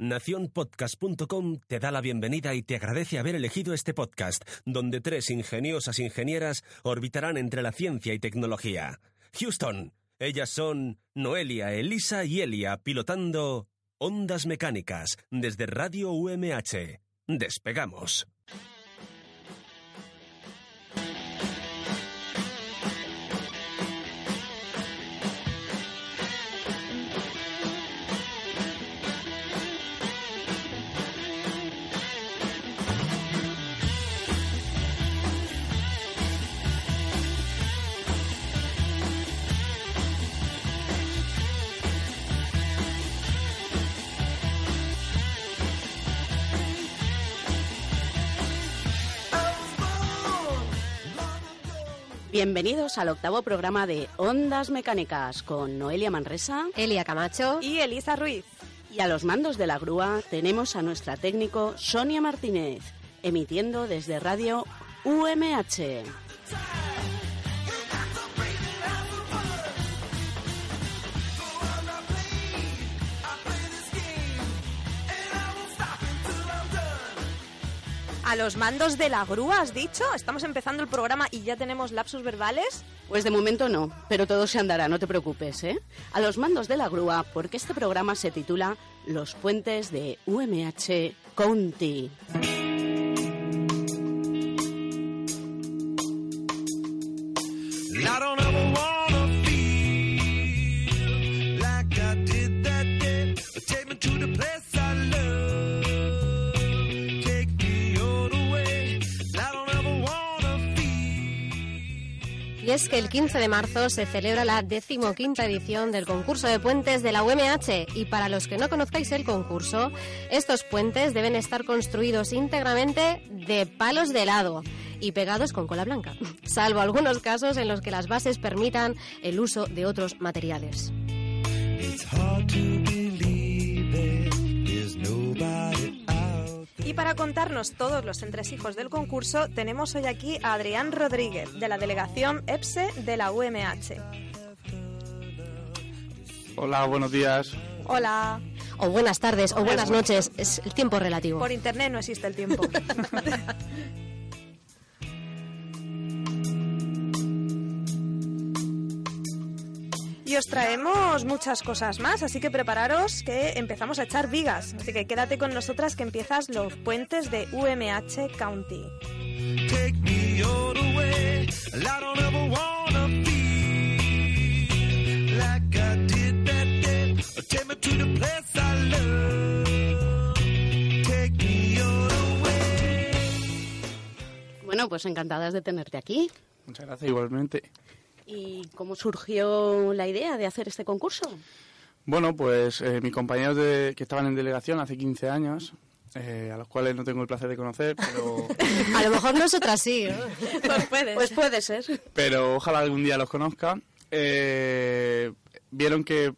Naciónpodcast.com te da la bienvenida y te agradece haber elegido este podcast, donde tres ingeniosas ingenieras orbitarán entre la ciencia y tecnología. Houston, ellas son Noelia, Elisa y Elia, pilotando Ondas Mecánicas desde Radio UMH. Despegamos. Bienvenidos al octavo programa de Ondas Mecánicas con Noelia Manresa, Elia Camacho y Elisa Ruiz. Y a los mandos de la grúa tenemos a nuestra técnico Sonia Martínez, emitiendo desde Radio UMH. A los mandos de la grúa, has dicho. Estamos empezando el programa y ya tenemos lapsus verbales. Pues de momento no, pero todo se andará, no te preocupes, ¿eh? A los mandos de la grúa, porque este programa se titula Los puentes de UMH County. Y es que el 15 de marzo se celebra la decimoquinta edición del concurso de puentes de la UMH y para los que no conozcáis el concurso, estos puentes deben estar construidos íntegramente de palos de helado y pegados con cola blanca, salvo algunos casos en los que las bases permitan el uso de otros materiales. Y para contarnos todos los entresijos del concurso, tenemos hoy aquí a Adrián Rodríguez, de la delegación EPSE de la UMH. Hola, buenos días. Hola. O buenas tardes, o buenas noches, es el tiempo relativo. Por internet no existe el tiempo. Y os traemos muchas cosas más, así que prepararos que empezamos a echar vigas. Así que quédate con nosotras que empiezas los puentes de UMH County. Bueno, pues encantadas de tenerte aquí. Muchas gracias, igualmente. ¿Y cómo surgió la idea de hacer este concurso? Bueno, pues eh, mis compañeros de, que estaban en delegación hace 15 años, eh, a los cuales no tengo el placer de conocer, pero... a lo mejor nosotras sí. pues, puede. pues puede ser. Pero ojalá algún día los conozca. Eh, vieron que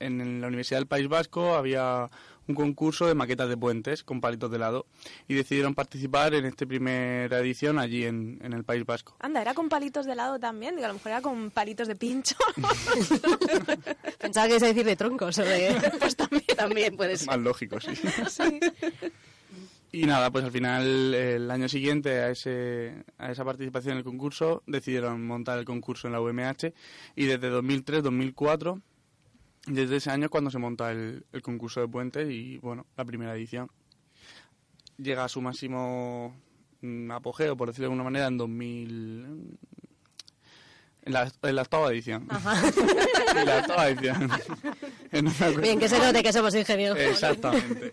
en la Universidad del País Vasco había un concurso de maquetas de puentes con palitos de lado y decidieron participar en esta primera edición allí en, en el País Vasco. Anda, ¿era con palitos de lado también? Digo, a lo mejor era con palitos de pincho. Pensaba que ibas a decir de troncos o de... Pues también, también puede ser. Más lógico, sí. Sí. Y nada, pues al final, el año siguiente a, ese, a esa participación en el concurso, decidieron montar el concurso en la UMH y desde 2003-2004 desde ese año es cuando se monta el, el, concurso de puentes y, bueno, la primera edición. Llega a su máximo mm, apogeo, por decirlo de alguna manera, en 2000... En la, en la octava edición. Ajá. en la octava edición. Bien, que se note que somos ingenieros. Exactamente.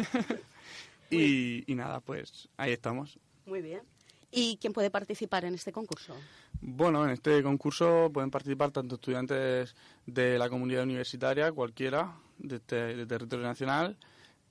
y, y nada, pues ahí estamos. Muy bien. ¿Y quién puede participar en este concurso? Bueno, en este concurso pueden participar tanto estudiantes de la comunidad universitaria, cualquiera, de, este, de territorio nacional,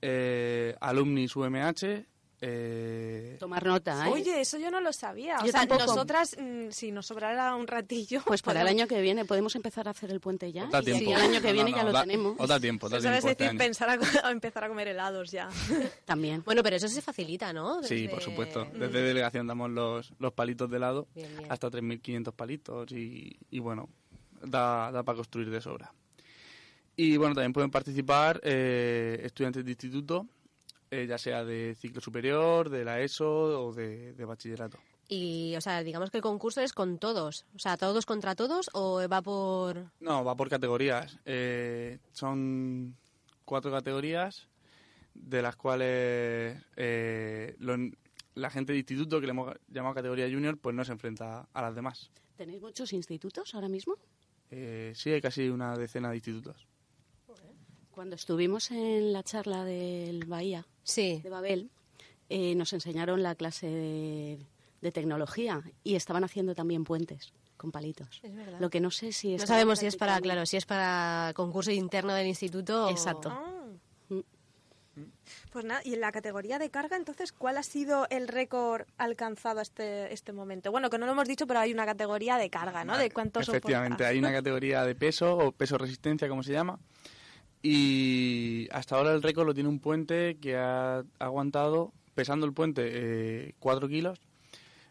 eh, alumnis UMH, Eh, Tomar nota, ¿eh? Oye, eso yo no lo sabía. Yo o sea, tampoco. nosotras, mm, si nos sobrara un ratillo... Pues para el año que viene podemos empezar a hacer el puente ya. tiempo. el año que No, viene no, ya lo da- tenemos. Os da tiempo, da ¿Sabes tiempo este decir, pensar a, a empezar a comer helados ya. También. Bueno, pero eso se facilita, ¿no? Sí, por supuesto. Desde delegación damos los, los palitos de helado, Bien, bien. hasta 3.500 palitos y, y bueno, da, da para construir de sobra. Y bueno, también pueden participar eh, estudiantes de instituto, eh, ya sea de ciclo superior, de la ESO o de, de bachillerato. Y, o sea, digamos que el concurso es con todos. O sea, todos contra todos o va por... No, va por categorías. Eh, son cuatro categorías, de las cuales eh, lo- la gente de instituto, que le hemos llamado categoría junior, pues no se enfrenta a las demás. ¿Tenéis muchos institutos ahora mismo? Eh, sí, hay casi una decena de institutos. Cuando estuvimos en la charla del Bahía Sí. de Babel, eh, nos enseñaron la clase de, de tecnología y estaban haciendo también puentes con palitos. Es verdad. Lo que no sé si No estaban sabemos si es para, claro, si es para concurso interno del instituto o- Exacto. Ah. Mm. Pues nada, y en la categoría de carga, entonces, ¿cuál ha sido el récord alcanzado este, este momento? Bueno, que no lo hemos dicho, pero hay una categoría de carga, ¿no? De cuánto Efectivamente, soporta. hay una categoría de peso o peso resistencia, como se llama. Y hasta ahora el récord lo tiene un puente que ha aguantado, pesando el puente, 4 kilos,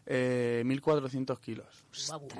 eh, 1.400 kilos.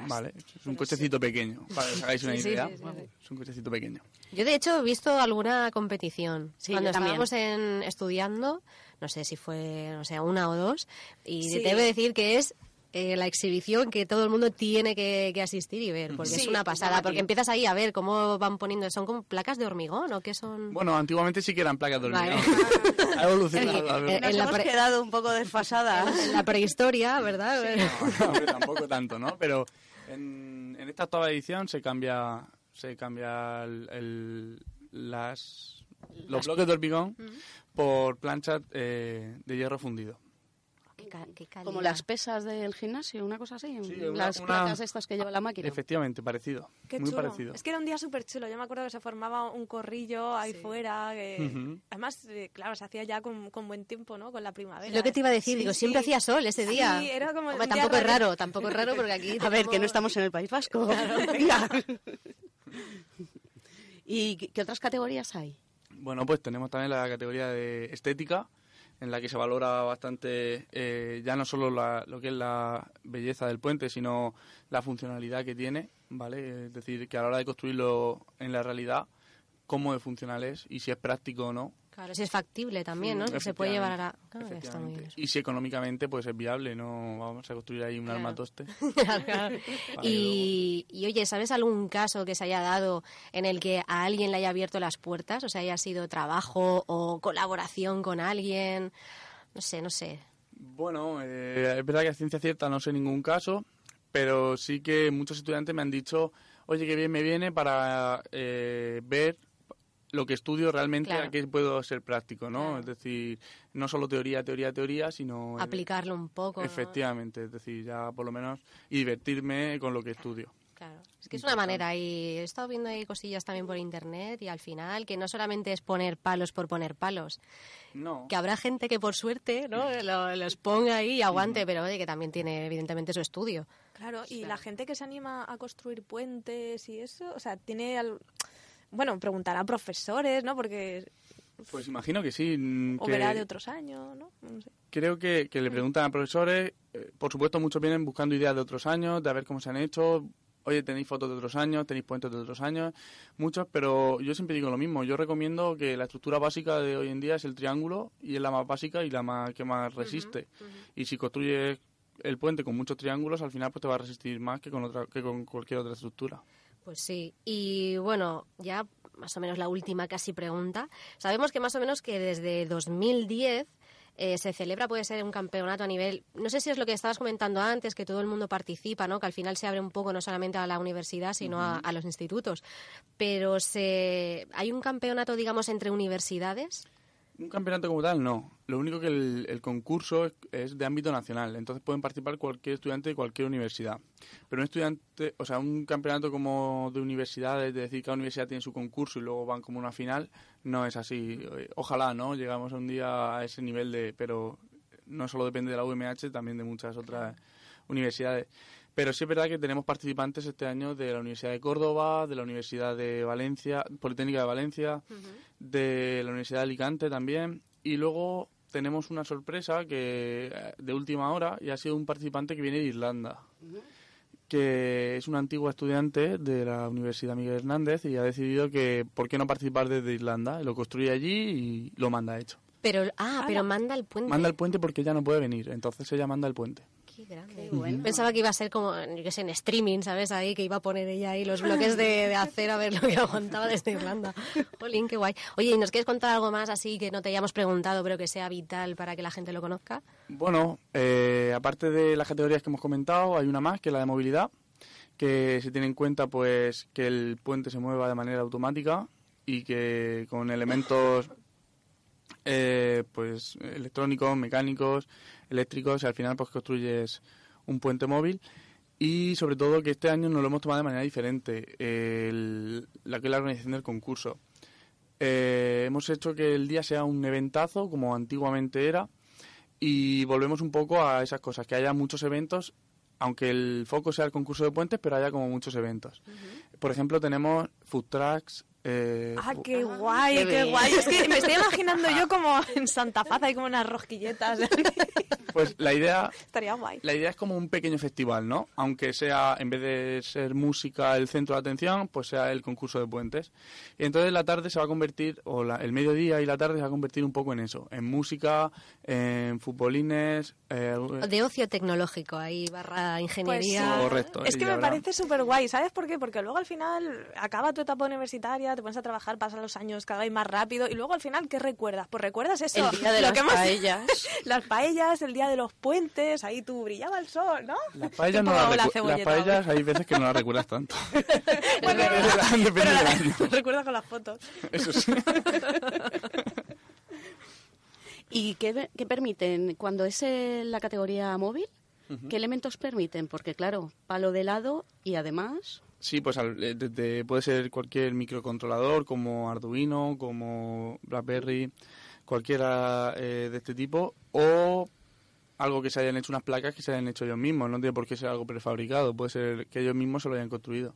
Vale, es un cochecito pequeño, para que os hagáis una Sí, idea. sí, sí, sí. Es un cochecito pequeño. Yo, de hecho, he visto alguna competición. Sí, Cuando estábamos en, estudiando, no sé si fue, no sé, una o dos, y Sí. debo decir que es eh, la exhibición que todo el mundo tiene que, que asistir y ver, porque es una pasada, porque empiezas ahí a ver cómo van poniendo, son como placas de hormigón o qué son... Bueno, antiguamente sí que eran placas de Vale. hormigón. ha evolucionado. Nos en hemos quedado un poco desfasadas. En la prehistoria, ¿verdad? No, hombre, tampoco tanto, ¿no? Pero en, en esta octava edición se cambia, se cambia el- el- las, los bloques de hormigón por planchas eh, de hierro fundido. Qué ca- qué calidad. Como las pesas del gimnasio, una cosa así. Sí, una- las una- placas estas que lleva la máquina. Efectivamente, parecido. Qué muy chulo. parecido. Es que era un día súper chulo. Yo me acuerdo que se formaba un corrillo ahí fuera. que-. Además, eh, claro, se hacía ya con, con buen tiempo, ¿no? Con la primavera. Lo que te iba a decir, Sí, digo, sí. siempre hacía sol ese día. Sí, era como Hombre, un día tampoco es raro. tampoco es raro porque aquí... A ver, que no estamos en el País Vasco. ¿Y qué- qué otras categorías hay? Bueno, pues tenemos también la categoría de estética, en la que se valora bastante eh, ya no solo la- lo que es la belleza del puente, sino la funcionalidad que tiene, ¿vale? Es decir, que a la hora de construirlo en la realidad, cómo de funcional es y si es práctico o no. Claro, si es factible también, ¿no? Mm, Que se puede llevar a la... Claro, está muy bien. Y si económicamente pues es viable, no vamos a construir ahí un Claro. armatoste. Claro, y, y, oye, ¿sabes algún caso que se haya dado en el que a alguien le haya abierto las puertas? O sea, haya sido trabajo o colaboración con alguien. No sé, no sé. Bueno, eh, es verdad que a ciencia cierta no sé ningún caso, pero sí que muchos estudiantes me han dicho, oye, qué bien me viene para eh, ver lo que estudio realmente Claro. a qué puedo ser práctico, ¿no? Claro. Es decir, no solo teoría, teoría, teoría, sino... Aplicarlo un poco. ¿no? Efectivamente, es decir, ya por lo menos y divertirme con lo que estudio. Claro. Es que es una manera y he estado viendo ahí cosillas también por internet y al final que no solamente es poner palos por poner palos, No. que habrá gente que por suerte ¿no? Lo- los ponga ahí y aguante, pero oye, que también tiene evidentemente su estudio. Claro, y la gente que se anima a construir puentes y eso, o sea, tiene... al- Bueno, preguntará a profesores, ¿no? Porque... Pues imagino que sí. mm, O que- verá de otros años, ¿no? No sé. creo que, que le preguntan a profesores, eh, por supuesto muchos vienen buscando ideas de otros años, de a ver cómo se han hecho, oye, tenéis fotos de otros años, tenéis puentes de otros años, muchos, pero yo siempre digo lo mismo, yo recomiendo que la estructura básica de hoy en día es el triángulo y es la más básica y la más que más resiste. Y si construyes el puente con muchos triángulos, al final pues te va a resistir más que con otra que con cualquier otra estructura. Pues sí, y bueno, ya más o menos la última casi pregunta. Sabemos que más o menos que desde 2010 eh, se celebra, puede ser un campeonato a nivel, no sé si es lo que estabas comentando antes, que todo el mundo participa, ¿no? que al final se abre un poco no solamente a la universidad, sino a, a los institutos. Pero se, hay un campeonato, digamos, entre universidades. Un campeonato como tal, no. Lo único que el, el concurso es, es de ámbito nacional, entonces pueden participar cualquier estudiante de cualquier universidad. Pero un estudiante, o sea, un campeonato como de universidades, de decir, cada universidad tiene su concurso y luego van como una final, no es así. Eh, Ojalá, ¿no? Llegamos un día a ese nivel de... Pero no solo depende de la UMH, también de muchas otras universidades. Pero sí es verdad que tenemos participantes este año de la Universidad de Córdoba, de la Universidad de Valencia, Politécnica de Valencia, de la Universidad de Alicante también. Y luego tenemos una sorpresa que eh, de última hora y ha sido un participante que viene de Irlanda. que es una antigua estudiante de la Universidad Miguel Hernández y ha decidido que por qué no participar desde Irlanda. Lo construye allí y lo manda hecho. Pero, ah, pero manda el puente. Manda el puente porque ella no puede venir, entonces ella manda el puente. Pensaba que iba a ser como, yo qué sé, en streaming, ¿sabes? Ahí, que iba a poner ella ahí los bloques de, de acero a ver lo que aguantaba desde Irlanda. Jolín, qué guay. Oye, ¿y nos quieres contar algo más así que no te hayamos preguntado, pero que sea vital para que la gente lo conozca? Bueno, eh, aparte de las categorías que hemos comentado, hay una más, que es la de movilidad, que se tiene en cuenta pues que el puente se mueva de manera automática y que con elementos eh, pues electrónicos, mecánicos, eléctricos y al final pues construyes un puente móvil y sobre todo que este año nos lo hemos tomado de manera diferente, el- la que es la organización del concurso. Eh, hemos hecho que el día sea un eventazo como antiguamente era y volvemos un poco a esas cosas, que haya muchos eventos, aunque el foco sea el concurso de puentes, pero haya como muchos eventos. Por ejemplo, tenemos food trucks. eh, Ah, qué guay, qué guay. Es que me estoy imaginando yo como en Santa Paz, hay como unas rosquilletas. Pues la idea Estaría guay. La idea es como un pequeño festival, ¿no? Aunque sea, en vez de ser música el centro de atención, pues sea el concurso de puentes. Y entonces la tarde se va a convertir, o la- el mediodía y la tarde se va a convertir un poco en eso, en música, en futbolines. eh, De ocio tecnológico, ahí barra ingeniería. Pues. Correcto. Es que me habrá- parece súper guay, ¿sabes por qué? Porque luego al final acaba tu etapa universitaria, te pones a trabajar, pasan los años cada vez más rápido y luego al final, ¿qué recuerdas? Pues recuerdas eso. El día de lo las que hemos- paellas. las paellas, el día de los puentes, ahí tú brillaba el sol, ¿no? Las paellas, no la recu- las paellas hay veces que no las recuerdas tanto. Bueno, Depende pero del la- año. recuerda con las fotos. Eso sí. ¿Y qué, qué permiten cuando es la categoría móvil? ¿Qué elementos permiten? Porque claro, palo de lado y además... Sí, pues al- eh, desde- puede ser cualquier microcontrolador como Arduino, como BlackBerry, cualquiera eh, de este tipo, o algo que se hayan hecho unas placas que se hayan hecho ellos mismos. No tiene por qué ser algo prefabricado, puede ser que ellos mismos se lo hayan construido.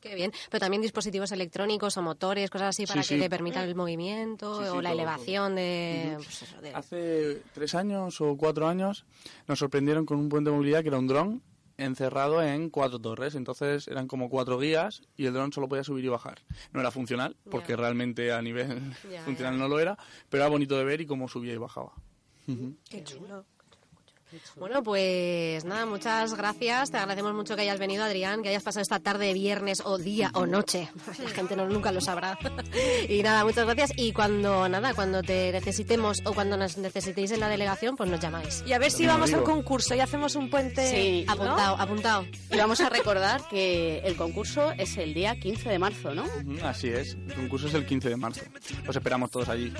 Qué bien. Pero también dispositivos electrónicos o motores, cosas así para Sí, que sí. te permitan el movimiento Sí, sí, o la todo, elevación de, pues eso, de- Hace tres años o cuatro años nos sorprendieron con un puente de movilidad que era un dron encerrado en cuatro torres. Entonces eran como cuatro guías y el dron solo podía subir y bajar. No era funcional, porque realmente a nivel funcional no lo era, pero era bonito de ver y cómo subía y bajaba. Qué chulo. Bueno, pues nada, muchas gracias. Te agradecemos mucho que hayas venido, Adrián, que hayas pasado esta tarde de viernes o día o noche. La gente no, nunca lo sabrá. Y nada, muchas gracias. Y cuando nada, cuando te necesitemos o cuando nos necesitéis en la delegación, pues nos llamáis. Y a ver si Como vamos al concurso y hacemos un puente. Sí, ¿no? Apuntado, apuntado. Y vamos a recordar que el concurso es el día 15 de marzo, ¿no? Así es, el concurso es el 15 de marzo. Los esperamos todos allí.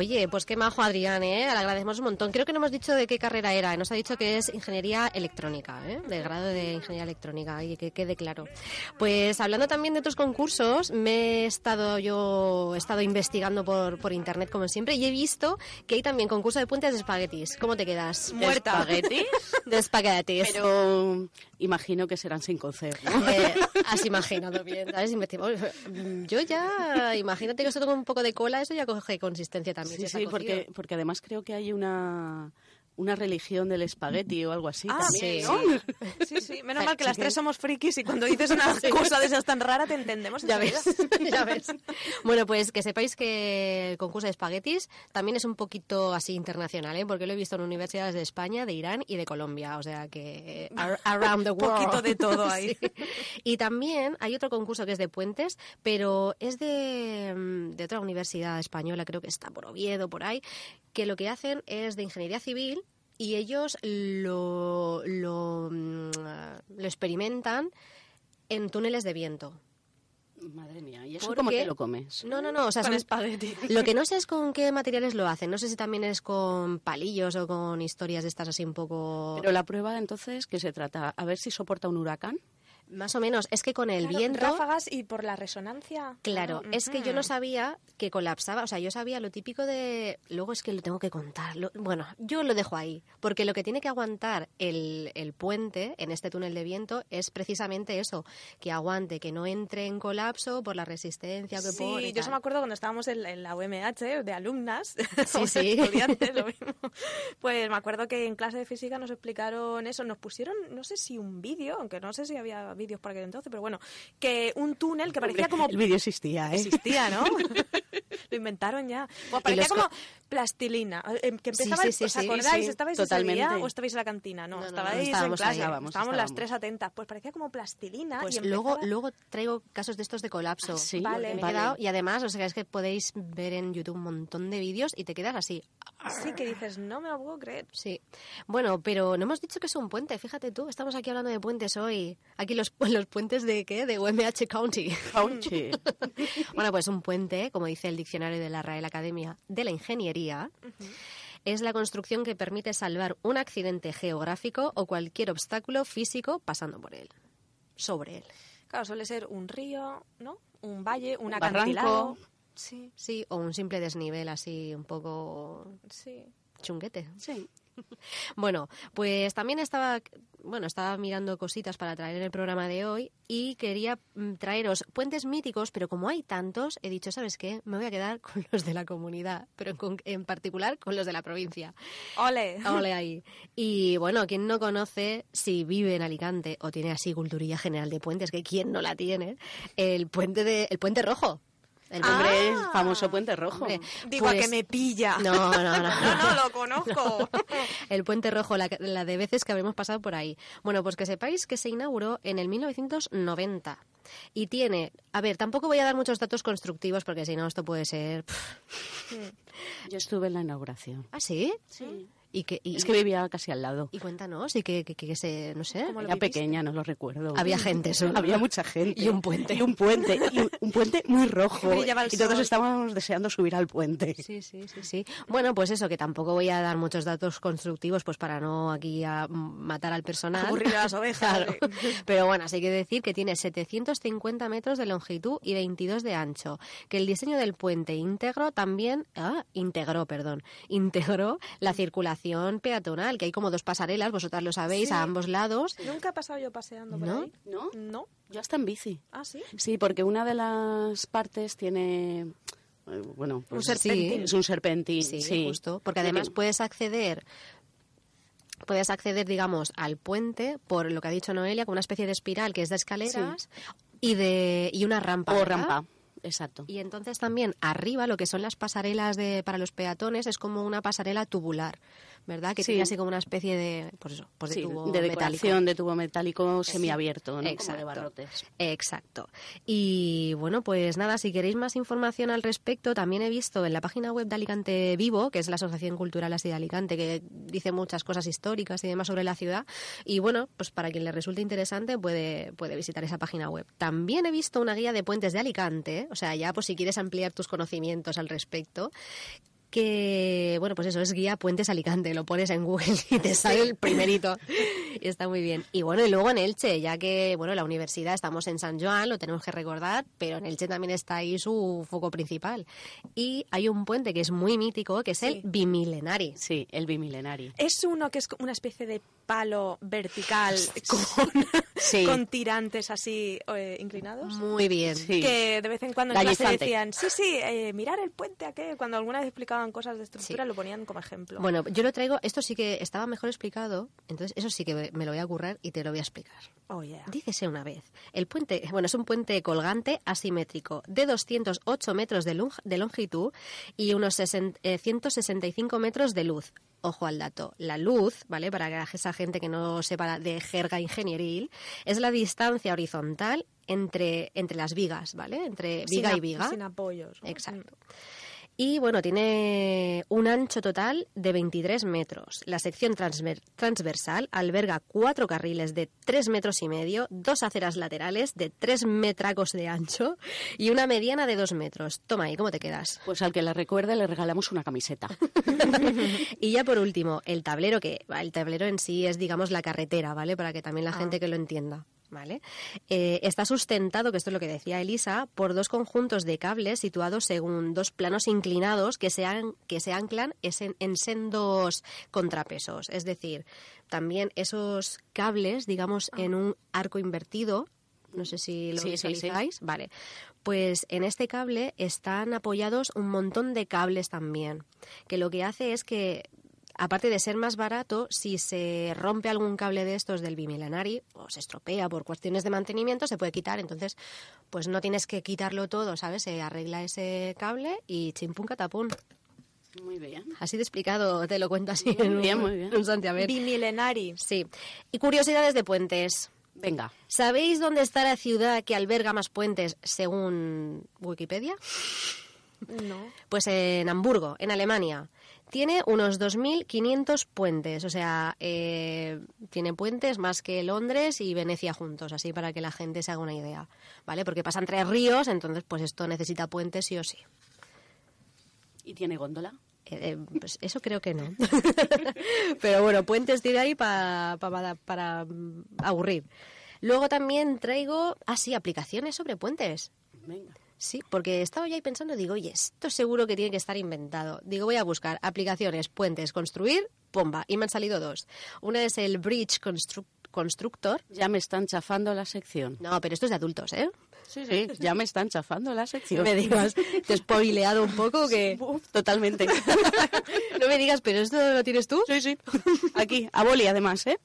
Oye, pues qué majo Adrián, ¿eh? Le agradecemos un montón. Creo que no hemos dicho de qué carrera era. Nos ha dicho que es ingeniería electrónica, ¿eh? De grado de ingeniería electrónica, y que quede claro. Pues hablando también de otros concursos, me he estado yo he estado investigando por, por internet como siempre y he visto que hay también concurso de puentes de espaguetis. ¿Cómo te quedas? Muerta. ¿Espaguetis? De espaguetis. Pero imagino que serán sin cocer, ¿no? Eh, has imaginado bien, ¿sabes? Yo ya, imagínate que esto con un poco de cola, eso ya coge consistencia también. Sí, sí, porque, porque además creo que hay una, una religión del espagueti o algo así. Ah, también, sí. ¿no? Sí, sí. Menos mal que las tres somos frikis y cuando dices una cosa de esas tan rara te entendemos. Ya ves, ya ves. Bueno, pues que sepáis que el concurso de espaguetis también es un poquito así internacional, ¿eh? porque lo he visto en universidades de España, de Irán y de Colombia, o sea que eh, ar- around the Un world. poquito de todo ahí. Sí. Y también hay otro concurso que es de puentes, pero es de, mm, de otra universidad española, creo que está por Oviedo, por ahí, que lo que hacen es de ingeniería civil y ellos lo, lo, mm, lo experimentan en túneles de viento. Madre mía, ¿y eso Porque- cómo te lo comes? No, no, no. O sea, son- espagueti. Lo que no sé es con qué materiales lo hacen. No sé si también es con palillos o con historias de estas así un poco... Pero la prueba entonces, ¿qué se trata? A ver si soporta un huracán. Más o menos. Es que con el Claro, viento... Ráfagas y por la resonancia. Claro, es que yo no sabía que colapsaba, o sea, yo sabía lo típico de... Luego es que lo tengo que contar. lo- Bueno, yo lo dejo ahí, porque lo que tiene que aguantar el, el puente en este túnel de viento es precisamente eso, que aguante, que no entre en colapso por la resistencia que Sí, pone. y yo se me acuerdo cuando estábamos en, en la UMH de alumnas, Sí, sí. estudiantes, lo mismo. Pues me acuerdo que en clase de física nos explicaron eso, nos pusieron, no sé si un vídeo, aunque no sé si había vídeos por aquel entonces, pero bueno, que un túnel que parecía como El vídeo existía, ¿eh? existía, ¿no? Lo inventaron ya. Bueno, parecía como co- plastilina. eh, Que Sí, empezaba, sí, el- sí, ¿os sí, acordáis? sí, ¿Estabais totalmente. ese día o estabais en la cantina? No, No, no, no, estabais estábamos en clase. ahí. Estábamos, estábamos las tres atentas. Pues parecía como plastilina. Pues y luego, empezaba- luego traigo casos de estos de colapso. Ah, sí, Vale. Me he vale. quedado- y además, o sea, es que podéis ver en YouTube un montón de vídeos y te quedas así. Sí, que dices, no me lo puedo creer. Sí. Bueno, pero no hemos dicho que es un puente. Fíjate tú, estamos aquí hablando de puentes hoy. Aquí los, los puentes de qué? De UMH County. Fauci. bueno, pues un puente, como dice el diccionario de la Real Academia de la Ingeniería, es la construcción que permite salvar un accidente geográfico o cualquier obstáculo físico pasando por él. Sobre él. Claro, suele ser un río, ¿no? Un valle, un Un acantilado. Sí, Sí, o un simple desnivel así un poco sí. chunguete. Sí. Bueno, pues también estaba, bueno, estaba mirando cositas para traer en el programa de hoy y quería mm, traeros puentes míticos, pero como hay tantos, he dicho, ¿sabes qué? Me voy a quedar con los de la comunidad, pero en, en particular con los de la provincia. Ole. Ole ahí. Y bueno, quien no conoce, si vive en Alicante o tiene así culturilla general de puentes, que quien no la tiene, el puente de, el puente rojo. El Ah. Famoso Puente Rojo. Hombre, Digo, a pues- que me pilla. No, no, no. no, no, lo conozco. El puente rojo, la, la de veces que habremos pasado por ahí. Bueno, pues que sepáis que se inauguró en el 1990 y tiene, a ver, tampoco voy a dar muchos datos constructivos porque si no esto puede ser... Yo estuve en la inauguración. ¿Ah, sí? Sí. Y que y, Es que vivía casi al lado. y cuéntanos, y que, que, que se, no sé, ¿Cómo lo Era viviste? pequeña, no lo recuerdo. había gente solo. Había mucha gente. Y un puente. Y un puente. Y un, un puente muy rojo. Y todos sol. estábamos deseando subir al puente. Sí, sí, sí, sí. Bueno, pues eso, que tampoco voy a dar muchos datos constructivos pues para no aquí a matar al personal. Aburrir a las ovejas. Claro. Pero bueno, así que decir que tiene 750 metros de longitud y 22 de ancho. Que el diseño del puente íntegro también, ah, integró, perdón, integró la circulación peatonal, que hay como dos pasarelas, vosotras lo sabéis, Sí. a ambos lados. Nunca he pasado yo paseando por ¿No? ahí. ¿No? No. Yo hasta en bici. Ah, sí. Sí, porque una de las partes tiene... eh, Bueno, pues Un serpentín. Es un serpentín, Sí, sí. justo. Porque además puedes acceder puedes acceder, digamos, al puente por lo que ha dicho Noelia, con una especie de espiral que es de escaleras y de y una rampa. O ¿verdad? rampa, exacto. Y entonces también arriba lo que son las pasarelas de, para los peatones es como una pasarela tubular, ¿verdad? Que Sí. tiene así como una especie de, pues eso, pues de Sí, tubo de metálico. de tubo metálico semiabierto, ¿no? Como Exacto. de barrotes. Exacto. Y bueno, pues nada, si queréis más información al respecto, también he visto en la página web de Alicante Vivo, que es la Asociación Cultural así de Alicante, que dice muchas cosas históricas y demás sobre la ciudad. Y bueno, pues para quien le resulte interesante puede, puede visitar esa página web. También he visto una guía de puentes de Alicante, o sea, ya pues si quieres ampliar tus conocimientos al respecto, que, bueno, pues eso es guía Puentes Alicante, lo pones en Google y te sale el primerito. Y está muy bien. Y bueno, y luego en Elche, ya que, bueno, la universidad estamos en San Joan, lo tenemos que recordar, pero en Elche también está ahí su foco principal. Y hay un puente que es muy mítico, que es el. Bimilenari. Sí, el bimilenari. Es uno que es una especie de palo vertical con, Sí. con tirantes así eh, inclinados. Muy bien. Sí. Que de vez en cuando en clase decían, sí, sí, eh, mirar el puente a qué. Cuando alguna vez explicaban cosas de estructura Sí. lo ponían como ejemplo. Bueno, yo lo traigo, esto sí que estaba mejor explicado, entonces eso sí que me lo voy a currar y te lo voy a explicar. Oh, yeah. Dícese una vez, el puente, bueno, es un puente colgante asimétrico de 208 metros de, long- de longitud y unos 60 eh, 165 metros de luz. Ojo al dato, la luz, ¿vale? Para que esa gente que no sepa de jerga ingenieril, es la distancia horizontal entre, entre las vigas, ¿vale? Entre Sin viga ap- y viga. Sin apoyos. Exacto. Y bueno, tiene un ancho total de 23 metros. La sección transver- transversal alberga cuatro carriles de 3 metros y medio, dos aceras laterales de 3 metracos de ancho y una mediana de 2 metros. Toma ahí, ¿cómo te quedas? Pues al que la recuerde le regalamos una camiseta. Y ya por último, el tablero, que el tablero en sí es, digamos, la carretera, ¿vale? Para que también la gente que lo entienda. ¿Vale? Eh, está sustentado, que esto es lo que decía Elisa, por dos conjuntos de cables situados según dos planos inclinados que se, an- que se anclan en, en sendos contrapesos. Es decir, también esos cables, digamos, en un arco invertido, no sé si lo Sí, sí, sí. visualizáis, vale. Pues en este cable están apoyados un montón de cables también, que lo que hace es que aparte de ser más barato, si se rompe algún cable de estos del bimilenari o se estropea por cuestiones de mantenimiento, se puede quitar. Entonces, pues no tienes que quitarlo todo, ¿sabes? Se arregla ese cable y chimpún catapún. Muy bien. Así de explicado, te lo cuento así Muy en un, bien, muy bien. en un. Bimilenari. Sí. Y curiosidades de puentes. Venga. ¿Sabéis dónde está la ciudad que alberga más puentes según Wikipedia? No. Pues en Hamburgo, en Alemania. Tiene unos 2.500 puentes, o sea, eh, tiene puentes más que Londres y Venecia juntos, así para que la gente se haga una idea, ¿vale? Porque pasan tres ríos, entonces pues esto necesita puentes sí o sí. ¿Y tiene góndola? Eh, eh, pues eso creo que no. Pero bueno, puentes tiene ahí pa- pa- para, para aburrir. Luego también traigo, ah sí, aplicaciones sobre puentes. Venga. Sí, porque estaba yo ahí pensando, digo, oye, esto seguro que tiene que estar inventado. Digo, voy a buscar aplicaciones, puentes, construir, pomba. Y me han salido dos. Una es el Bridge Constru- Constructor. Ya me están chafando la sección. No, pero esto es de adultos, ¿eh? Sí, sí, ya me están chafando la No sección. me digas, te he spoileado un poco que... Totalmente. No me digas, pero esto lo tienes tú. Sí, sí. Aquí, a boli además, ¿eh?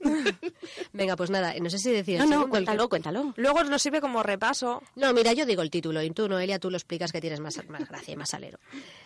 Venga, pues nada, no sé si decir... No, no, segundo, el que- cuéntalo, cuéntalo. Luego nos sirve como repaso. No, mira, yo digo el título y tú, Noelia, tú lo explicas que tienes más, más gracia y más salero.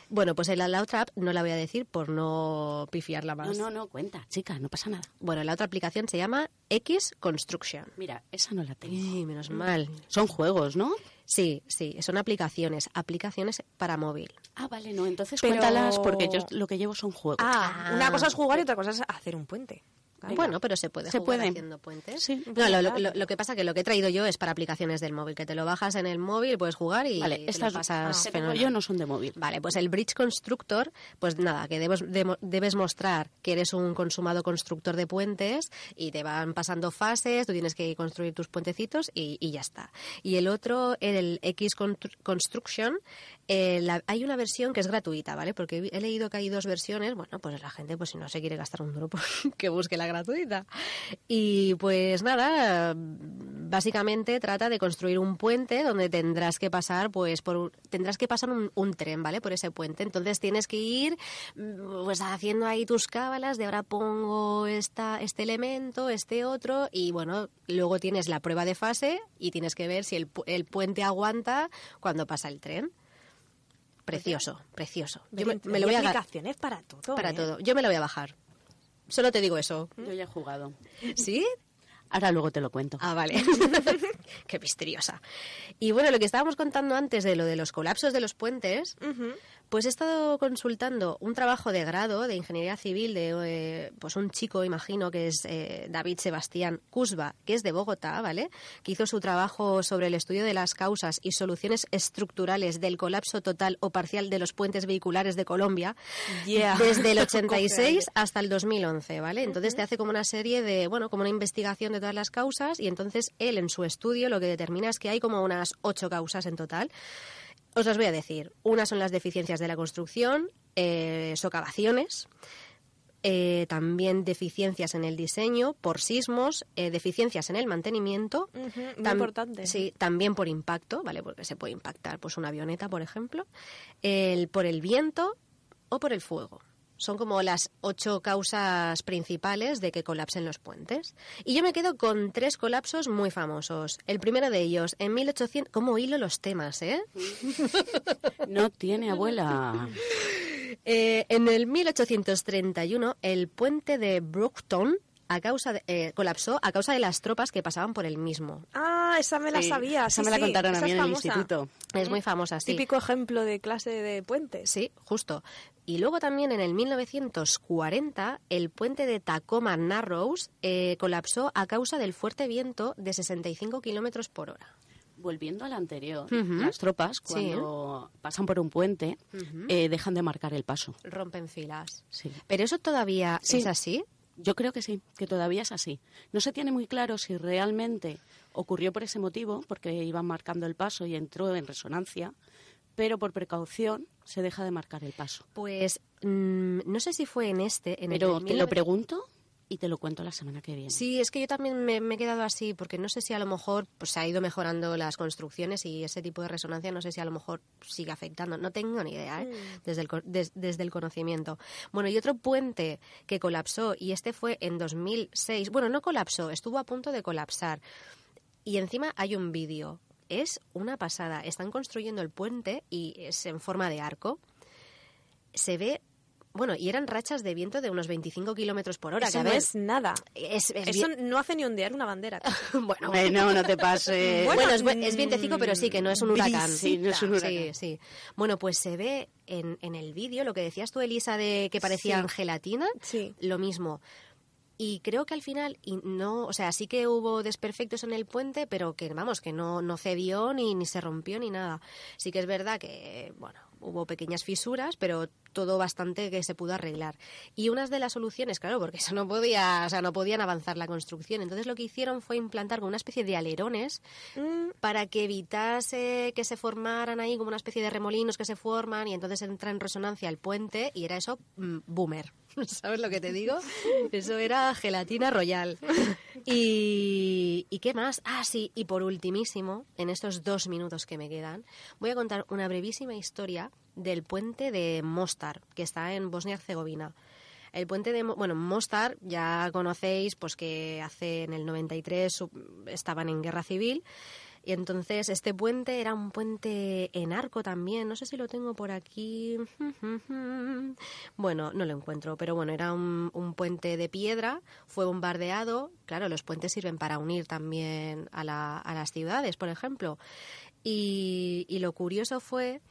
Bueno, pues la, la otra app no la voy a decir por no pifiarla No, más. no, no, cuenta, chica, no pasa nada. Bueno, la otra aplicación se llama X Construction. Mira, esa no la tengo. Ay, menos mal. Son juegos, ¿no? Sí, sí, son aplicaciones, aplicaciones para móvil. Ah, vale, no, entonces Pero- cuéntalas porque yo lo que llevo son juegos. Ah, Ah. una cosa es jugar y otra cosa es hacer un puente. Venga. Bueno, pero se puede Se jugar puede. haciendo puentes. Sí. No, lo, lo- lo- que pasa que lo que he traído yo es para aplicaciones del móvil, que te lo bajas en el móvil, puedes jugar y Vale, te lo estas pasas fenomenal. yo no son de móvil. Vale, pues el Bridge Constructor, pues nada, que debes, debes mostrar que eres un consumado constructor de puentes y te van pasando fases, tú tienes que construir tus puentecitos y, y ya está. Y el otro, el X Construction, eh, la- hay una versión que es gratuita, ¿vale? Porque he leído que hay dos versiones, bueno, pues la gente, pues si no se quiere gastar un duro, pues que busque la gratuita. Y pues nada, básicamente trata de construir un puente donde tendrás que pasar, pues, por tendrás que pasar un, un tren, ¿vale? Por ese puente. Entonces tienes que ir, mm, pues, haciendo ahí tus cábalas de ahora pongo esta, este elemento, este otro, y bueno, luego tienes la prueba de fase y tienes que ver si el, el puente aguanta cuando pasa el tren. Precioso, precioso. Yo me, me lo voy a aplicaciones para todo. para ¿eh? todo. Yo me lo voy a bajar. Solo te digo eso. Yo ya he jugado. ¿Sí? Ahora luego te lo cuento. Ah, vale. Qué misteriosa. Y bueno, lo que estábamos contando antes de lo de los colapsos de los puentes. Pues he estado consultando un trabajo de grado de ingeniería civil de eh, pues un chico, imagino que es eh, David Sebastián Cusba, que es de Bogotá, ¿vale? Que hizo su trabajo sobre el estudio de las causas y soluciones estructurales del colapso total o parcial de los puentes vehiculares de Colombia Yeah. desde el Coge 86 aire. hasta el 2011, ¿vale? Entonces te hace como una serie de, bueno, como una investigación de todas las causas y entonces él en su estudio lo que determina es que hay como unas ocho causas en total. Os las voy a decir. Una son las deficiencias de la construcción, eh, socavaciones, eh, también deficiencias en el diseño por sismos, eh, deficiencias en el mantenimiento. Muy importante. Sí, también por impacto, ¿vale? Porque se puede impactar pues una avioneta, por ejemplo. El, por el viento o por el fuego. Son como las ocho causas principales de que colapsen los puentes. Y yo me quedo con tres colapsos muy famosos. El primero de ellos, en 1800... ¿Cómo hilo los temas, eh? No tiene abuela. Eh, en el 1831, el puente de Brookton a causa de- eh, colapsó a causa de las tropas que pasaban por el mismo. Ah, esa me la Sí, sabía. Esa sí, me la sí, contaron a mí es en el famosa. instituto. Es muy famosa, sí. Típico ejemplo de clase de puentes. Sí, justo. Y luego también en el 1940 el puente de Tacoma Narrows eh, colapsó a causa del fuerte viento de 65 kilómetros por hora. Volviendo al anterior, las tropas, Sí. cuando pasan por un puente, eh, dejan de marcar el paso. Rompen filas. Sí. Pero eso todavía Sí. es así. Yo creo que sí, que todavía es así. No se tiene muy claro si realmente ocurrió por ese motivo, porque iban marcando el paso y entró en resonancia, pero por precaución se deja de marcar el paso. Pues mm, no sé si fue en este, en Pero el te 19- lo pregunto y te lo cuento la semana que viene. Sí, es que yo también me, me he quedado así, porque no sé si a lo mejor pues, se ha ido mejorando las construcciones y ese tipo de resonancia no sé si a lo mejor sigue afectando. No tengo ni idea, ¿eh? desde, el, des- desde el conocimiento. Bueno, y otro puente que colapsó, y este fue en 2006. Bueno, no colapsó, estuvo a punto de colapsar. Y encima hay un vídeo. Es una pasada. Están construyendo el puente y es en forma de arco. Se ve... Bueno, y eran rachas de viento de unos 25 kilómetros por hora. Eso que a no ver, es nada. es- es Eso bien- no hace ni ondear una bandera. bueno, Bueno, no te pases. bueno, Bueno, es, es vientecico, pero sí, que no es un huracán. Sí, no es un huracán. Sí, sí. Bueno, pues se ve en, en el vídeo lo que decías tú, Elisa, de que parecían Sí. gelatina, Sí. lo mismo. Y creo que al final, y no, o sea, sí que hubo desperfectos en el puente, pero que, vamos, que no, no cedió ni, ni se rompió ni nada. Sí que es verdad que, bueno, hubo pequeñas fisuras, pero todo bastante que se pudo arreglar. Y unas de las soluciones, claro, porque eso no podía, o sea, no podían avanzar la construcción. Entonces lo que hicieron fue implantar como una especie de alerones Mm, para que evitase que se formaran ahí como una especie de remolinos que se forman y entonces entra en resonancia el puente y era eso mm, boomer. ¿Sabes lo que te digo? Eso era gelatina royal. Y, ¿Y qué más? Ah, sí, y por ultimísimo, en estos dos minutos que me quedan, voy a contar una brevísima historia del puente de Mostar, que está en Bosnia-Herzegovina. El puente de, bueno, Mostar, ya conocéis, pues que hace en el 93 su- estaban en guerra civil. Y entonces este puente era un puente en arco también, no sé si lo tengo por aquí. Bueno, no lo encuentro, pero bueno, era un, un puente de piedra, fue bombardeado. Claro, los puentes sirven para unir también a, la- a las ciudades, por ejemplo. Y, y lo curioso fue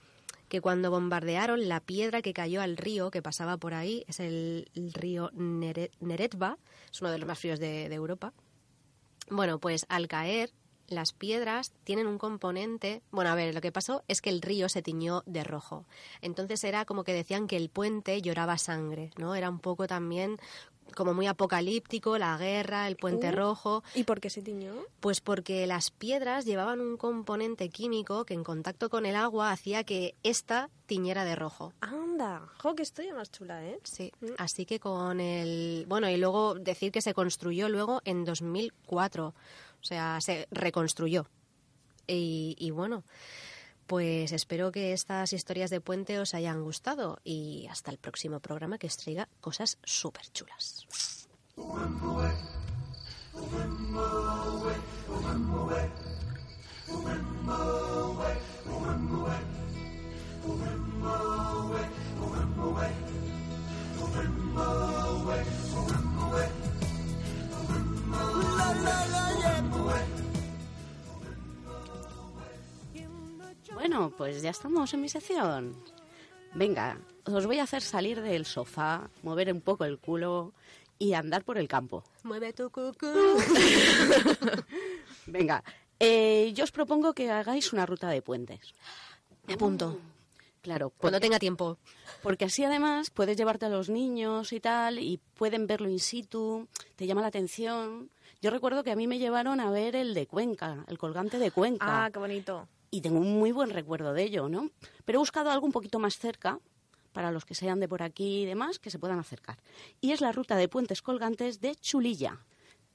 que cuando bombardearon la piedra que cayó al río que pasaba por ahí, es el, río Nere- Neretva, es uno de los más fríos de Europa. Bueno, pues al caer, las piedras tienen un componente. Bueno, a ver, lo que pasó es que el río se tiñó de rojo. Entonces era como que decían que el puente lloraba sangre, ¿no? Era un poco también como muy apocalíptico, la guerra, el puente Uh. rojo. ¿Y por qué se tiñó? Pues porque las piedras llevaban un componente químico que en contacto con el agua hacía que ésta tiñera de rojo. Anda, jo, que historia más chula, ¿eh? Sí, así que con el... Bueno, y luego decir que se construyó luego en 2004, o sea, se reconstruyó. Y, bueno, pues espero que estas historias de puente os hayan gustado y hasta el próximo programa que os cosas súper chulas. Bueno, pues ya estamos en mi sección. Venga, os voy a hacer salir del sofá, mover un poco el culo y andar por el campo. Mueve tu cucú. Venga, eh, yo os propongo que hagáis una ruta de puentes. Me apunto. Claro, Cuando tenga tiempo. porque así además puedes llevarte a los niños y tal y pueden verlo in situ, te llama la atención. Yo recuerdo que a mí me llevaron a ver el de Cuenca, el colgante de Cuenca. Ah, qué bonito. y tengo un muy buen recuerdo de ello, ¿no? Pero he buscado algo un poquito más cerca para los que sean de por aquí y demás que se puedan acercar. Y es la ruta de puentes colgantes de Chulilla,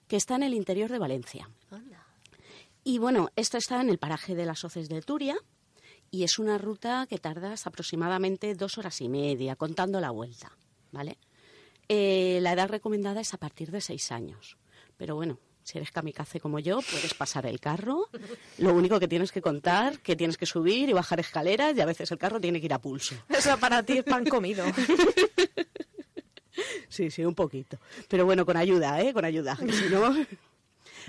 que está en el interior de Valencia. Y bueno, esto está en el paraje de las Hoces de Turia y es una ruta que tardas aproximadamente dos horas y media contando la vuelta, ¿vale? Eh, la edad recomendada es a partir de seis años, pero bueno, si eres kamikaze como yo, puedes pasar el carro. Lo único que tienes que contar, que tienes que subir y bajar escaleras y a veces el carro tiene que ir a pulso. Eso para ti es pan comido. Sí, sí, un poquito. Pero bueno, con ayuda, ¿eh? Con ayuda. si no-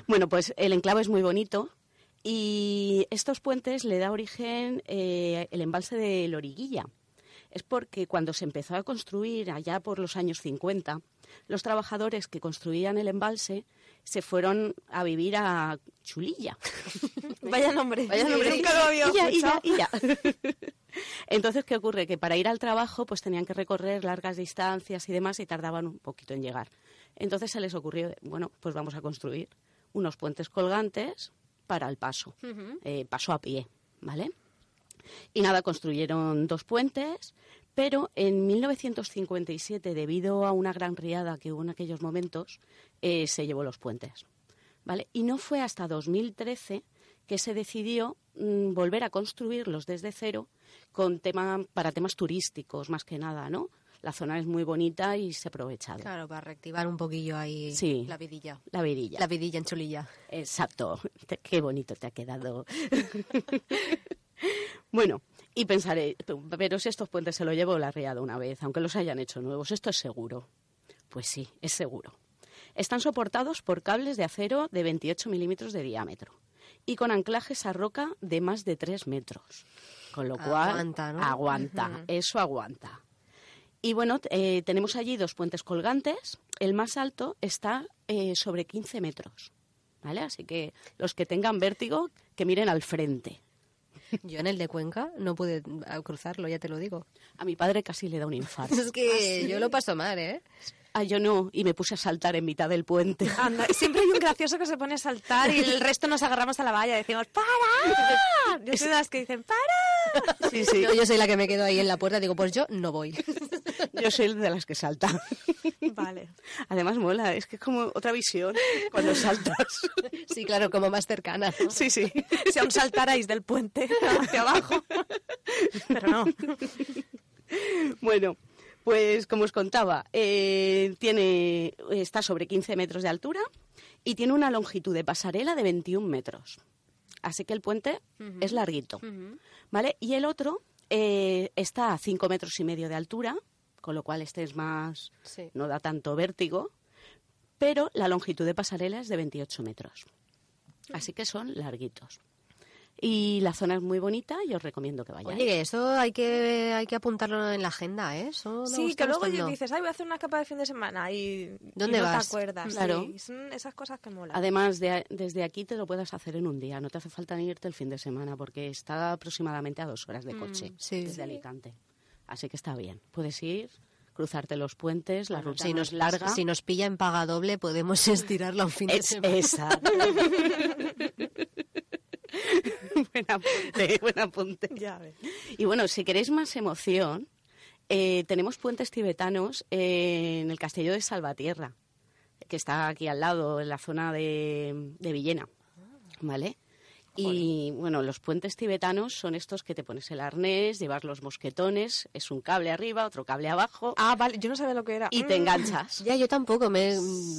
Bueno, pues el enclave es muy bonito y estos puentes le da origen eh, el embalse de Loriguilla. Es porque cuando se empezó a construir allá por los años 50, los trabajadores que construían el embalse se fueron a vivir a Chulilla. Vaya nombre. Vaya nombre. Nunca lo había escuchado. Entonces, ¿qué ocurre? Que para ir al trabajo pues tenían que recorrer largas distancias y demás y tardaban un poquito en llegar. Entonces se les ocurrió, bueno, pues vamos a construir unos puentes colgantes para el paso, eh, paso a pie, ¿vale? Y nada, construyeron dos puentes, pero en 1957, debido a una gran riada que hubo en aquellos momentos, eh, se llevó los puentes. ¿Vale? Y no fue hasta 2013 que se decidió mm, volver a construirlos desde cero con tema, para temas turísticos, más que nada, ¿no? La zona es muy bonita y se ha aprovechado. Claro, para reactivar un poquillo ahí Sí. la vidilla. La virilla. La vidilla en chulilla. Exacto. Qué bonito te ha quedado. bueno, y pensaré, pero si estos puentes se lo llevó la riada una vez, aunque los hayan hecho nuevos, ¿esto es seguro? Pues sí, es seguro. Están soportados por cables de acero de 28 milímetros de diámetro y con anclajes a roca de más de 3 metros. Con lo cual, Aguanta, ¿no? aguanta, eso aguanta. Y bueno, eh, tenemos allí dos puentes colgantes. El más alto está eh, sobre 15 metros. ¿Vale? Así que los que tengan vértigo, que miren al frente. Yo en el de Cuenca no pude ah, cruzarlo, ya te lo digo. A mi padre casi le da un infarto. Es que yo lo paso mal, ¿eh? Ah, yo no, y me puse a saltar en mitad del puente. Anda, siempre hay un gracioso que se pone a saltar y el resto nos agarramos a la valla y decimos ¡Para! Yo soy de las que dicen ¡Para! Sí, sí. Yo, yo soy la que me quedo ahí en la puerta, digo, pues yo no voy. Yo soy de las que salta. Vale. Además mola, es que es como otra visión cuando saltas. Sí, claro, como más cercana. ¿no? Sí, sí. Si aún saltarais del puente hacia abajo. Pero no. Bueno, pues como os contaba, eh, tiene, está sobre 15 metros de altura y tiene una longitud de pasarela de 21 metros. Así que el puente es larguito. ¿Vale? Y el otro eh, está a 5 metros y medio de altura, con lo cual este es más. Sí. no da tanto vértigo, pero la longitud de pasarela es de 28 metros. Así que son larguitos. Y la zona es muy bonita y os recomiendo que vayáis. Oye, eso hay que, hay que apuntarlo en la agenda, ¿eh? Eso Sí, que luego dices, ay, voy a hacer una capa de fin de semana y, ¿Dónde y no vas? te acuerdas. Claro. Sí, son esas cosas que molan. Además, de, desde aquí te lo puedes hacer en un día. No te hace falta ni irte el fin de semana porque está aproximadamente a dos horas de coche sí. desde Alicante. Así que está bien. Puedes ir, cruzarte los puentes, la ruta Si no nos, es larga. si nos pilla en paga doble, podemos estirarlo a un fin de Es semana. esa. buen apunte, buen apunte. Ya ves. Y bueno, si queréis más emoción, eh, tenemos puentes tibetanos eh, en el castillo de Salvatierra, que está aquí al lado, en la zona de, de Villena. ¿Vale? Y bueno, los puentes tibetanos son estos que te pones el arnés, llevas los mosquetones, es un cable arriba, otro cable abajo Ah, vale, yo no sabía lo que era. y te Mm. enganchas. Ya, yo tampoco, me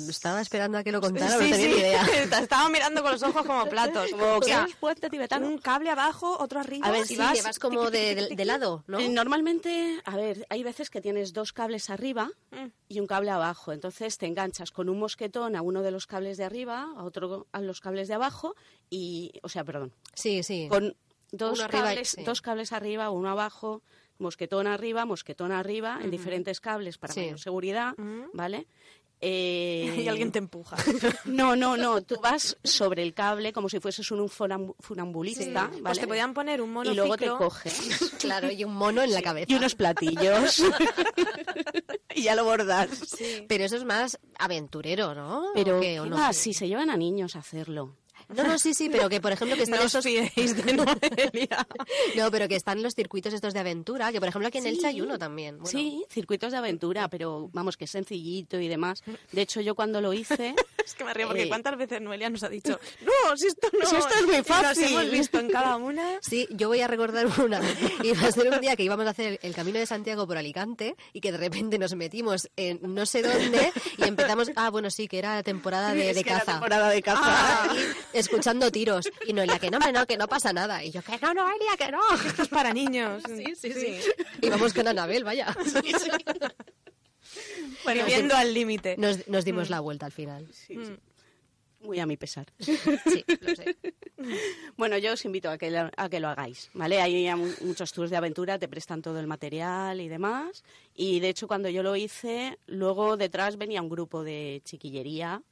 estaba esperando a que lo contara, Sí, no tenía sí. ni idea. Te estaba mirando con los ojos como platos. Como es puente tibetano. un cable abajo, otro arriba. A ver, sí, Sí, vas, como de, de- de lado, ¿no? Eh, Normalmente, a ver, hay veces que tienes dos cables arriba Mm. y un cable abajo. Entonces te enganchas con un mosquetón a uno de los cables de arriba, a otro a los cables de abajo y, o sea, perdón, Sí, sí. con dos Uno arriba cables, sí. dos cables arriba, uno abajo, mosquetón arriba, mosquetón arriba, en diferentes cables para Sí. mayor seguridad. ¿vale? Eh, Y alguien te empuja. No, no, no, tú vas sobre el cable como si fueses un funam- funambulista, ¿vale? Pues te podían poner un monociclo. y luego te coges Claro, y un mono en la cabeza. y unos platillos y ya lo bordas. Sí. Pero eso es más aventurero, ¿no? Pero ¿O qué? ¿O ¿qué no? va? si se llevan a niños a hacerlo. No, no, sí, sí, pero que por ejemplo que están No os esos... de Noelia. No, pero que están los circuitos estos de aventura, que por ejemplo aquí en Sí. Elche hay uno también. Bueno, Sí, circuitos de aventura, pero vamos, que es sencillito y demás. De hecho, yo cuando lo hice... Es que me río porque Eh, cuántas veces Noelia nos ha dicho, no, si esto no, Si esto es muy Nos fácil". hemos visto en cada una. Sí, yo voy a recordar una. Iba a ser un día que íbamos a hacer el camino de Santiago por Alicante y que de repente nos metimos en no sé dónde y empezamos. Ah, bueno, sí, que era temporada de, de caza. temporada de caza. Ah, escuchando tiros. Y Noelia, que no, hombre, no, que no pasa nada. Y yo, que no, Noelia, que no. Esto es para niños. Sí, sí, sí. Y vamos con Anabel, vaya. Bueno, viendo al límite. Nos, nos dimos la vuelta al final. Sí, sí. Muy a mi pesar. Sí, lo sé. Bueno, yo os invito a que lo, a que lo hagáis, ¿vale? Hay ya mu- muchos tours de aventura, te prestan todo el material y demás. Y de hecho, cuando yo lo hice, luego detrás venía un grupo de chiquillería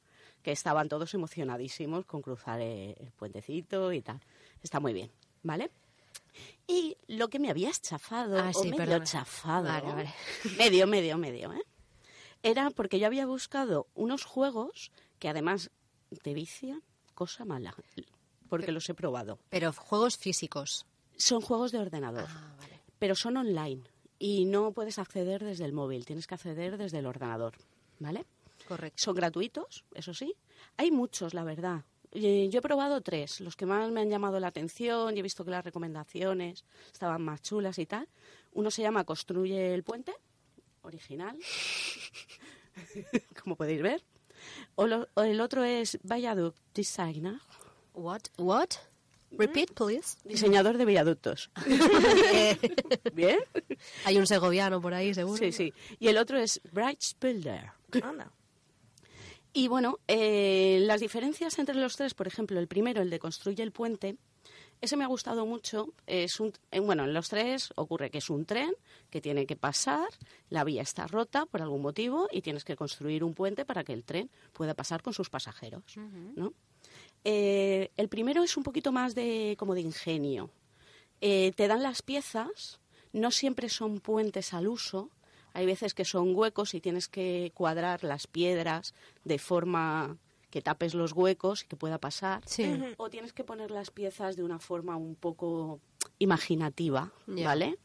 que estaban todos emocionadísimos con cruzar eh, el puentecito y tal. Está muy bien, ¿vale? Y lo que me habías chafado, Ah, o sí, medio chafado, Vale, vale. medio, medio, medio, ¿eh? Era porque yo había buscado unos juegos que además te vician, cosa mala, porque los he probado. Pero juegos físicos. Son juegos de ordenador, Ah, vale. pero son online y no puedes acceder desde el móvil, tienes que acceder desde el ordenador, ¿vale? Correcto. Son gratuitos, eso sí. Hay muchos, la verdad. Eh, Yo he probado tres, los que más me han llamado la atención y he visto que las recomendaciones estaban más chulas y tal. Uno se llama Construye el puente, original, como podéis ver. O, lo- o el otro es Viaduct Designer, What? What? Repeat, please. diseñador de viaductos. ¿Bien? Hay un segoviano por ahí, seguro. Sí, sí. Y el otro es Bright Builder. Anda. Y bueno, eh, las diferencias entre los tres, por ejemplo, el primero, el de construye el puente, ese me ha gustado mucho. Es un, eh, bueno, en los tres ocurre que es un tren que tiene que pasar, la vía está rota por algún motivo y tienes que construir un puente para que el tren pueda pasar con sus pasajeros, ¿no? Eh, el primero es un poquito más de como de ingenio. Eh, te dan las piezas, no siempre son puentes al uso, hay veces que son huecos y tienes que cuadrar las piedras de forma que tapes los huecos y que pueda pasar. Sí. O tienes que poner las piezas de una forma un poco imaginativa. ¿vale?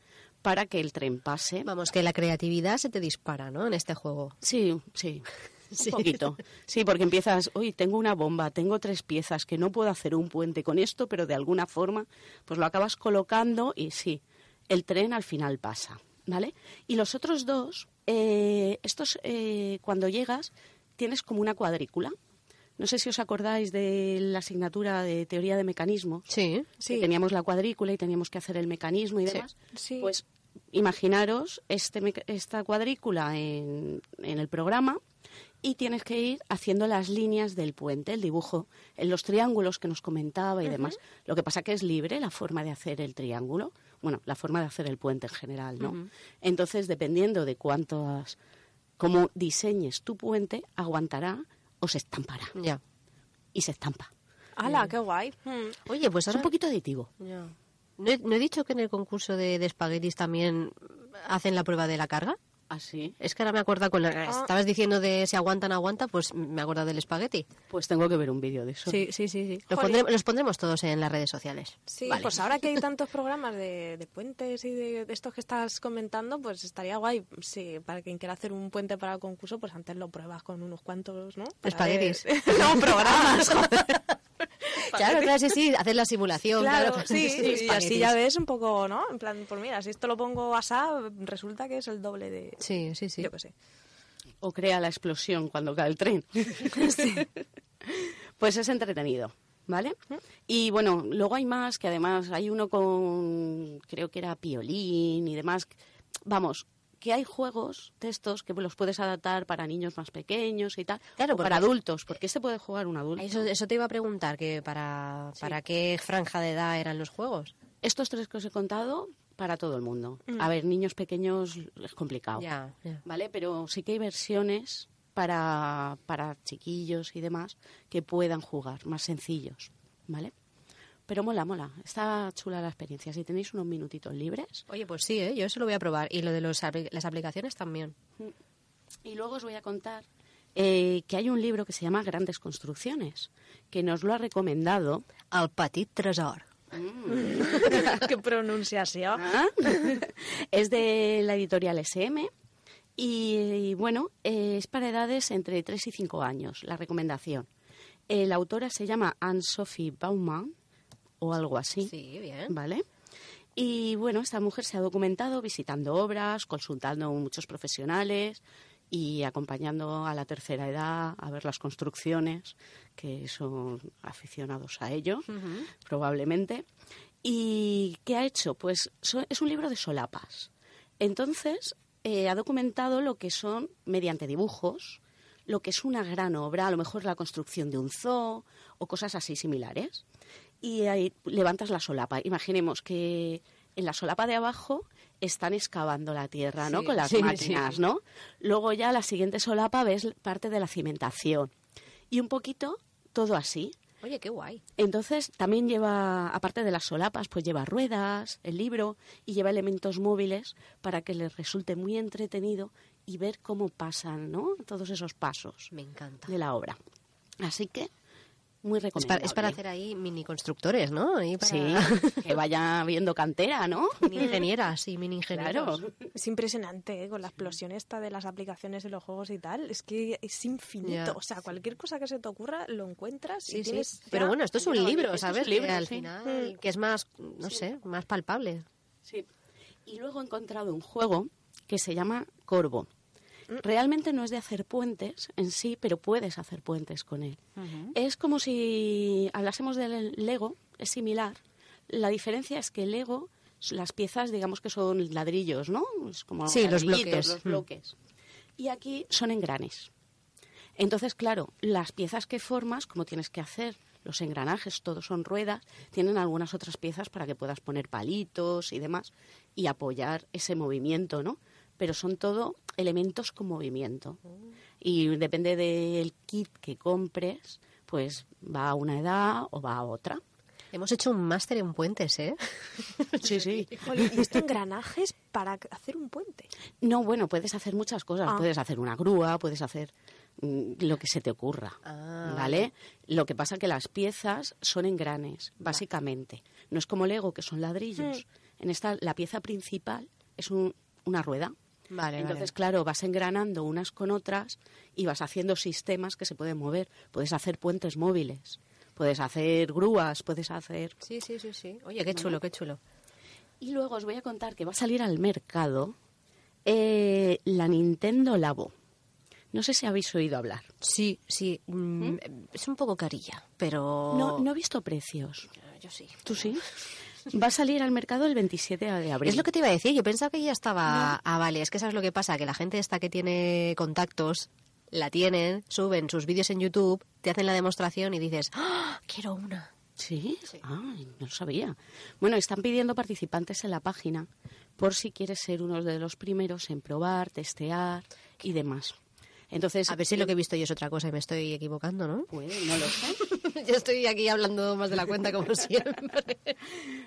Para que el tren pase. Vamos, que la creatividad se te dispara, ¿no? En este juego. Sí, sí. Sí. Un poquito. Sí, porque empiezas, uy, tengo una bomba, tengo tres piezas, que no puedo hacer un puente con esto, pero de alguna forma, pues lo acabas colocando y sí, el tren al final pasa, ¿vale? Y los otros dos, eh, estos, eh, cuando llegas, tienes como una cuadrícula. No sé si os acordáis de la asignatura de teoría de mecanismos. Sí. Sí. que teníamos la cuadrícula y teníamos que hacer el mecanismo y demás. Sí. Pues imaginaros este, esta cuadrícula en, en el programa y tienes que ir haciendo las líneas del puente, el dibujo, en los triángulos que nos comentaba y demás. Lo que pasa que es libre la forma de hacer el triángulo, bueno, la forma de hacer el puente en general, ¿no? Entonces, dependiendo de cuántas, cómo diseñes tu puente, aguantará o se estampará. Ya. Y se estampa. ¡Hala, qué guay! Hmm. Oye, pues Es ahora... un poquito aditivo. Ya. ¿No he, no he dicho que en el concurso de, de espaguetis también hacen la prueba de la carga? Así. Es que ahora me acuerdo con la... Estabas diciendo de si aguantan, aguanta, pues me acuerdo del espagueti. Pues tengo que ver un vídeo de eso. Sí, sí, sí. sí. Los, pondremos, los pondremos todos en las redes sociales. Sí, Vale. pues ahora que hay tantos programas de, de puentes y de, de estos que estás comentando, pues estaría guay. Sí, para quien quiera hacer un puente para el concurso, pues antes lo pruebas con unos cuantos, ¿no? Para Espaguetis. ver- no, programas, joder. Claro, claro, sí, sí, hacer la simulación. Claro, Claro, sí, y así ya ves un poco, ¿no? En plan, pues mira, si esto lo pongo asá, resulta que es el doble de... Sí, sí, sí. Yo qué sé. o crea la explosión cuando cae el tren. Pues es entretenido, ¿vale? Y bueno, luego hay más, que además hay uno con, creo que era piolín y demás. Vamos, que hay juegos de estos que los puedes adaptar para niños más pequeños y tal, Claro, o para adultos, porque este puede jugar un adulto. Eso, eso te iba a preguntar, que para, para qué franja de edad eran los juegos. Estos tres que os he contado, para todo el mundo. Mm. A ver, niños pequeños es complicado. ¿Vale? Pero sí que hay versiones para, para chiquillos y demás que puedan jugar, más sencillos. ¿Vale? Pero mola, mola. Está chula la experiencia. Si tenéis unos minutitos libres. Oye, pues sí, ¿eh? yo eso lo voy a probar. Y lo de los, las aplicaciones también. Y luego os voy a contar eh, que hay un libro que se llama Grandes Construcciones, que nos lo ha recomendado. El petit tresor. Qué pronunciación. ¿Ah? es de la editorial SM. Y, y, bueno, eh, es para edades entre 3 y 5 años, la recomendación. Eh, la autora se llama Anne-Sophie Baumann, o algo así. Sí, bien. ¿Vale? Y bueno, esta mujer se ha documentado visitando obras, consultando a muchos profesionales y acompañando a la tercera edad a ver las construcciones, que son aficionados a ello, probablemente. ¿Y qué ha hecho? Pues so- es un libro de solapas. Entonces, eh, ha documentado lo que son, mediante dibujos, lo que es una gran obra, a lo mejor la construcción de un zoo o cosas así similares. Y ahí levantas la solapa. Imaginemos que en la solapa de abajo están excavando la tierra, ¿no? Sí, Con las sí, máquinas, sí. ¿no? Luego ya la siguiente solapa ves parte de la cimentación. Y un poquito todo así. Oye, qué guay. Entonces también lleva, aparte de las solapas, pues lleva ruedas, el libro y lleva elementos móviles para que les resulte muy entretenido y ver cómo pasan, ¿no? Todos esos pasos Me encanta. de la obra. Así que muy Es recomendable. para, es para hacer ahí mini constructores, ¿no? Ahí para- Sí, que vaya viendo cantera, ¿no? Mini ingenieras y mini ingenieros. Claro. Es impresionante, ¿eh? con la explosión esta de las aplicaciones de los juegos y tal. Es que es infinito. O sea, cualquier cosa que se te ocurra lo encuentras Sí, y sí. tienes. Pero ya- bueno, esto es un libro, es ¿sabes? libro, que al sí. final, que es más, no sé, más palpable. Sí. Y luego he encontrado un juego que se llama Corvo. Realmente no es de hacer puentes en sí, pero puedes hacer puentes con él. Es como si hablásemos del Lego, es similar. La diferencia es que el Lego, las piezas, digamos que son ladrillos, ¿no? Es como Sí, los bloques. los Mm. bloques. Y aquí son engranes. Entonces, claro, las piezas que formas, como tienes que hacer, los engranajes, todos son ruedas, tienen algunas otras piezas para que puedas poner palitos y demás y apoyar ese movimiento, ¿no? Pero son todo elementos con movimiento. Y depende del kit que compres, pues va a una edad o va a otra. Hemos hecho un máster en puentes, ¿eh? Sí, sí. Y esto engranajes para hacer un puente. No, bueno, puedes hacer muchas cosas. Ah. Puedes hacer una grúa, puedes hacer mm, lo que se te ocurra. Ah, ¿Vale? Lo que pasa que las piezas son engranes, básicamente. No es como Lego, que son ladrillos. En esta, la pieza principal es un- una rueda. Vale, Entonces, claro, vas engranando unas con otras y vas haciendo sistemas que se pueden mover. Puedes hacer puentes móviles, puedes hacer grúas, puedes hacer... Sí, sí, sí, sí. Oye, qué chulo, qué chulo. Y luego os voy a contar que va a salir al mercado eh, la Nintendo Labo. No sé si habéis oído hablar. Sí, sí. mm, Es un poco carilla, pero... No, no he visto precios. Yo sí. ¿Tú sí? Va a salir al mercado el 27 de abril. Es lo que te iba a decir, yo pensaba que ya estaba... Ah, vale, es que sabes lo que pasa, que la gente esta que tiene contactos, la tienen, suben sus vídeos en YouTube, te hacen la demostración y dices, ¡Ah, quiero una. ¿Sí? Ay, no lo sabía. Bueno, están pidiendo participantes en la página por si quieres ser uno de los primeros en probar, testear y demás. Entonces, A ver si lo que he visto yo es otra cosa y me estoy equivocando, ¿no? puede, no lo sé. yo estoy aquí hablando más de la cuenta como siempre.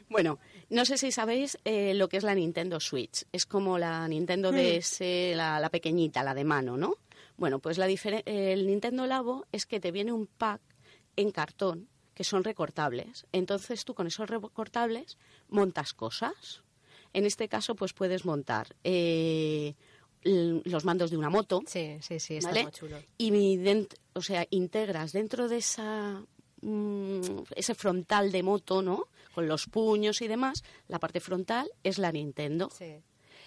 Bueno, no sé si sabéis eh, lo que es la Nintendo Switch. Es como la Nintendo DS, la, la pequeñita, la de mano, ¿no? Bueno, pues la el Nintendo Labo es que te viene un pack en cartón que son recortables. Entonces tú con esos recortables montas cosas. En este caso, pues puedes montar eh, los mandos de una moto, Sí, sí, sí, está ¿vale? muy chulo. Y mi dent- o sea, integras dentro de esa mm, ese frontal de moto, ¿no? Con los puños y demás, la parte frontal es la Nintendo. Sí.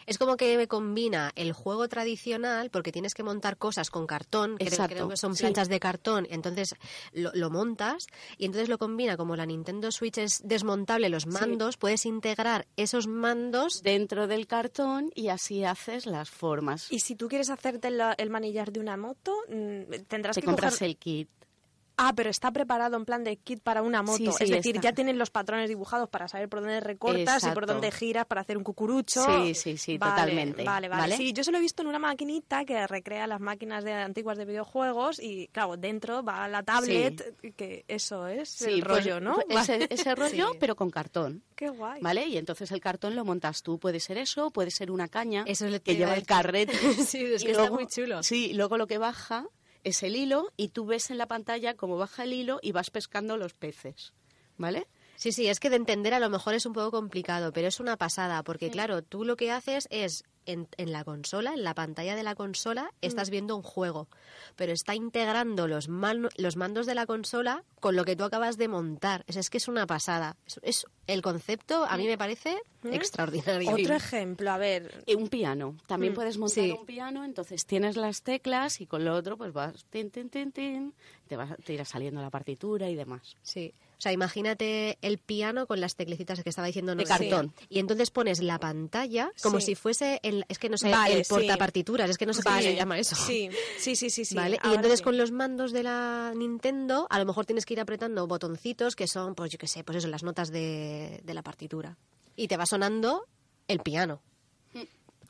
Es como que combina el juego tradicional, porque tienes que montar cosas con cartón, creo, creo que son sí. planchas de cartón, entonces lo, lo montas y entonces lo combina, como la Nintendo Switch es desmontable, los mandos, puedes integrar esos mandos. Dentro del cartón y así haces las formas. Y si tú quieres hacerte la- el manillar de una moto, mm, tendrás Te que compras coger- el kit. Ah, pero está preparado en plan de kit para una moto. Sí, sí, es decir, está. ya tienen los patrones dibujados para saber por dónde recortas y por dónde giras para hacer un cucurucho. Sí, sí, sí, Vale, totalmente. Vale, vale, ¿Vale? Sí, yo se lo he visto en una maquinita que recrea las máquinas de, antiguas de videojuegos y, claro, dentro va la tablet, que eso es Sí, el pues, rollo, ¿no? Ese, ese rollo, Sí. pero con cartón. Qué guay. ¿Vale? Y entonces el cartón lo montas tú. Puede ser eso, puede ser una caña Eso es lo que lleva el carrete. Sí, es Y que está muy chulo. Sí, luego lo que baja es el hilo y tú ves en la pantalla cómo baja el hilo y vas pescando los peces. ¿Vale? Sí, sí, es que de entender a lo mejor es un poco complicado, pero es una pasada, porque claro, tú lo que haces es en, en la consola, en la pantalla de la consola, estás viendo un juego, pero está integrando los, man- los mandos de la consola con lo que tú acabas de montar. Es, es que es una pasada. Es, es- el concepto a mí me parece extraordinario. Otro ejemplo, a ver. Y un piano. También Mm, puedes montar sí. un piano, entonces tienes las teclas y con lo otro pues vas tin, tin, tin, tin, te, vas, te irá saliendo la partitura y demás. Sí. O sea, imagínate el piano con las teclecitas que estaba diciendo De cartón. Y entonces pones la pantalla como Sí. si fuese, el, es que no sé, Vale, el sí. portapartituras, es que no sé cómo se llama eso. Sí, sí, sí, sí. sí. ¿Vale? Y entonces sí. con los mandos de la Nintendo, a lo mejor tienes que ir apretando botoncitos que son, pues yo qué sé, pues eso, las notas de, de la partitura. Y te va sonando el piano.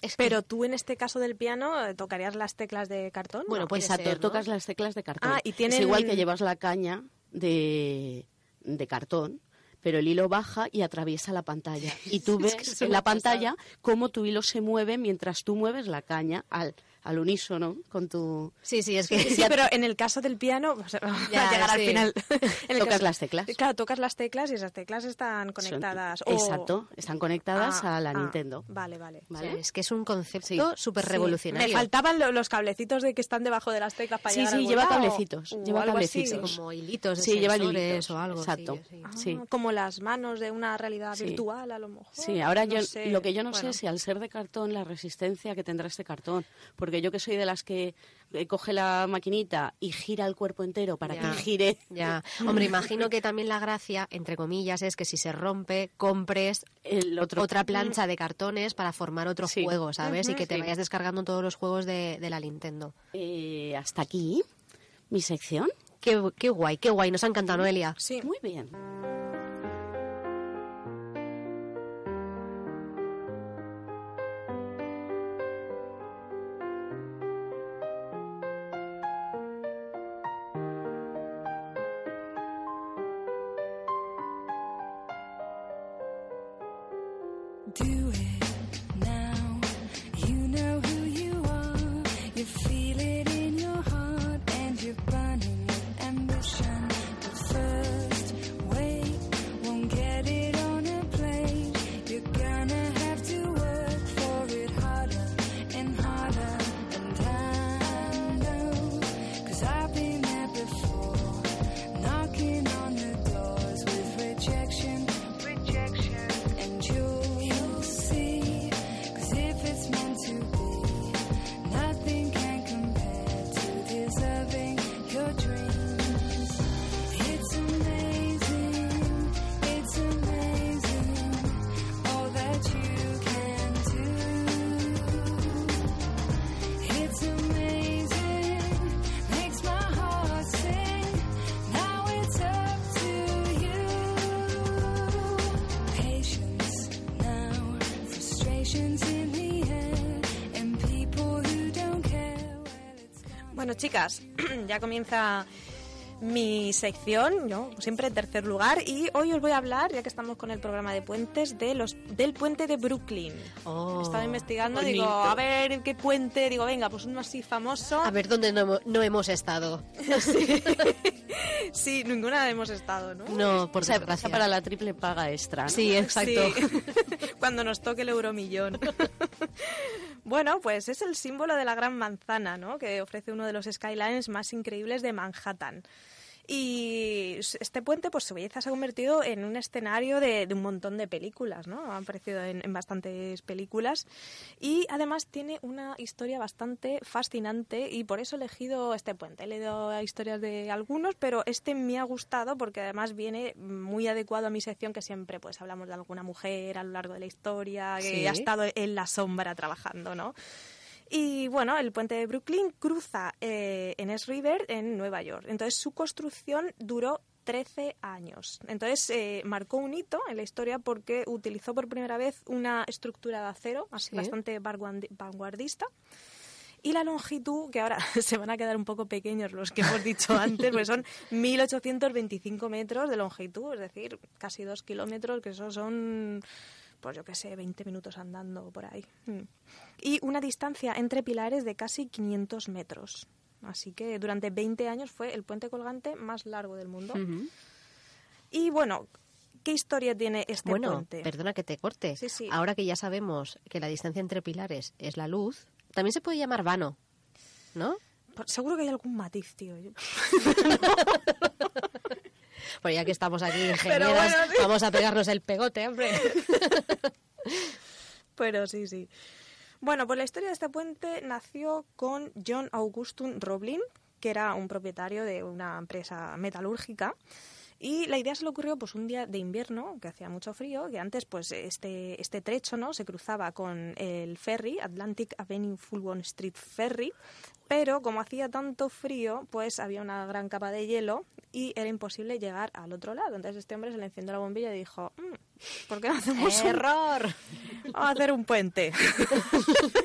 Es que- Pero tú en este caso del piano eh, tocarías las teclas de cartón. Bueno, ¿no? puede Exacto, ser, ¿no? tocas las teclas de cartón. Ah, y tienen- Es igual que llevas la caña de, de cartón, pero el hilo baja y atraviesa la pantalla. Y tú Es ves que en la pantalla cómo tu hilo se mueve mientras tú mueves la caña al, al unísono con tu... Sí, sí, es que Sí, ya- pero en el caso del piano, o sea, vamos Ya, a llegar al sí. final. En el Tocas caso- las teclas. Claro, tocas las teclas y esas teclas están Son- conectadas. o- Exacto, están conectadas Ah, a la ah, Nintendo. Vale, vale. o ¿Vale? es que es un concepto Sí. súper Sí. revolucionario. Me faltaban lo- los cablecitos de que están debajo de las teclas para Sí, llegar sí, al lleva o- cablecitos, o lleva así. cablecitos. como hilitos de Sí, lleva hilitos, o algo. sí, exacto. sí. Ah, Sí. Como las manos de una realidad Sí. virtual, a lo mejor. Sí, ahora no yo sé. lo que yo no Bueno. sé es si al ser de cartón la resistencia que tendrá este cartón, porque yo que soy de las que eh, coge la maquinita y gira el cuerpo entero para Ya. que gire. Ya, hombre, imagino que también la gracia, entre comillas, es que si se rompe, compres El otro otra plancha de cartones para formar otro Sí. juego, ¿sabes? y que te sí. vayas descargando todos los juegos de, de la Nintendo. Eh, hasta aquí mi sección. Qué, qué guay, qué guay, nos ha encantado, Noelia. Sí. Muy bien. Chicas, ya comienza mi sección, yo siempre en tercer lugar, y hoy os voy a hablar, ya que estamos con el programa de puentes, de los del puente de Brooklyn. Oh, Estaba investigando, bonito. digo, a ver qué puente, digo, venga, pues uno así famoso. A ver dónde no, no hemos estado. Sí, ninguna hemos estado, ¿no? No, por O sea, desgracia. para la triple paga extra. ¿no? Sí, exacto. Sí. Cuando nos toque el euromillón. bueno, pues es el símbolo de la Gran Manzana, ¿no? Que ofrece uno de los skylines más increíbles de Manhattan. Y este puente, pues su belleza se ha convertido en un escenario de, de un montón de películas, ¿no? Ha aparecido en, en bastantes películas. Y además tiene una historia bastante fascinante y por eso he elegido este puente. He leído historias de algunos, pero este me ha gustado porque además viene muy adecuado a mi sección que siempre pues hablamos de alguna mujer a lo largo de la historia que Sí. ha estado en la sombra trabajando, ¿no? Y bueno, el puente de Brooklyn cruza eh, en East River en Nueva York. Entonces su construcción duró 13 años. Entonces eh, marcó un hito en la historia porque utilizó por primera vez una estructura de acero, así Sí. bastante vanguardi- vanguardista. Y la longitud, que ahora se van a quedar un poco pequeños los que hemos dicho antes, pues son 1.825 metros de longitud, es decir, casi dos kilómetros, que eso son, pues yo qué sé, 20 minutos andando por ahí. Mm. Y una distancia entre pilares de casi 500 metros. Así que durante 20 años fue el puente colgante más largo del mundo. Y bueno, ¿qué historia tiene este Bueno, puente? perdona que te corte. Sí, sí. Ahora que ya sabemos que la distancia entre pilares es la luz, también se puede llamar vano, ¿no? Seguro que hay algún matiz, tío. Yo- Pues ya que estamos aquí ingenieras, bueno, sí. vamos a pegarnos el pegote, hombre. Pero sí, sí. Bueno, pues la historia de este puente nació con John Augustus Roblin, que era un propietario de una empresa metalúrgica. Y la idea se le ocurrió pues un día de invierno, que hacía mucho frío, que antes pues este, este trecho no se cruzaba con el ferry, Atlantic Avenue Fulton Street Ferry, pero como hacía tanto frío, pues había una gran capa de hielo y era imposible llegar al otro lado. Entonces este hombre se le encendió la bombilla y dijo, "Mm, ¿por qué no hacemos un, ¡Error! vamos a hacer un puente?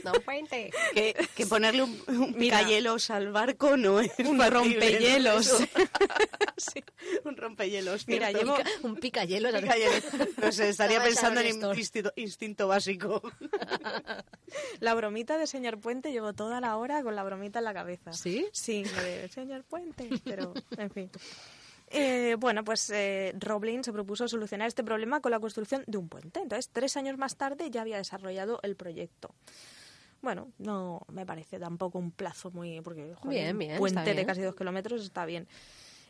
No puente. Que, que ponerle un, un Mira. picahielos al barco no es Un factible, rompehielos. ¿no? Sí, un rompehielos. Mira, llevo- Un picayelo. Picahielos. No sé, estaría pensando en instinto, instinto básico. La bromita de señor Puente llevo toda la hora con la bromita en la cabeza. ¿Sí? Sí, de señor Puente, pero en fin. Eh, bueno, pues eh, Roblin se propuso solucionar este problema con la construcción de un puente. Entonces, tres años más tarde ya había desarrollado el proyecto. Bueno, no me parece tampoco un plazo muy... Porque, joder, Bien, un puente de bien. casi dos kilómetros está bien.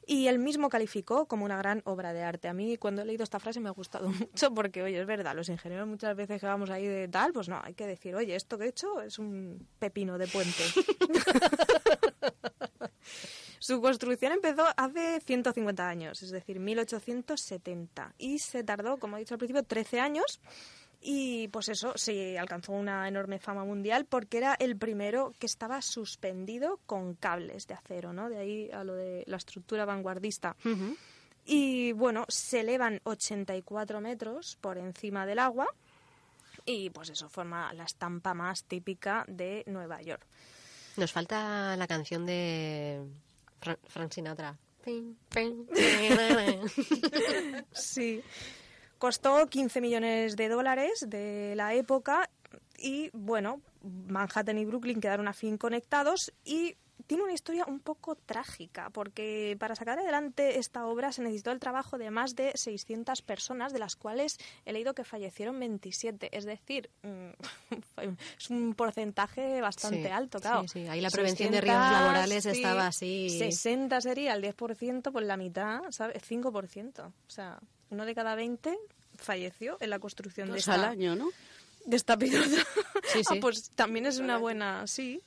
Y él mismo calificó como una gran obra de arte. A mí cuando he leído esta frase me ha gustado mucho porque, oye, es verdad, los ingenieros muchas veces que vamos ahí de tal, pues no, hay que decir, oye, esto que he hecho es un pepino de puente. Su construcción empezó hace 150 años, es decir, 1870. Y se tardó, como he dicho al principio, 13 años. Y pues eso, se alcanzó una enorme fama mundial porque era el primero que estaba suspendido con cables de acero, ¿no? De ahí a lo de la estructura vanguardista. Y bueno, se elevan 84 metros por encima del agua y pues eso forma la estampa más típica de Nueva York. Nos falta la canción de Fran, Frank Sinatra. Sí. Costó 15 millones de dólares de la época y, bueno, Manhattan y Brooklyn quedaron a fin conectados y tiene una historia un poco trágica porque para sacar adelante esta obra se necesitó el trabajo de más de 600 personas, de las cuales he leído que fallecieron 27. Es decir, mm, es un porcentaje bastante Sí, alto, claro. sí, sí. Ahí la prevención de riesgos laborales estaba así. 60 sería el 10%, pues la mitad, ¿sabes? 5%. O sea, uno de cada 20 falleció en la construcción de Dos esta, al año, ¿no? de esta pilota. Sí, Ah, sí. pues también es una buena, sí.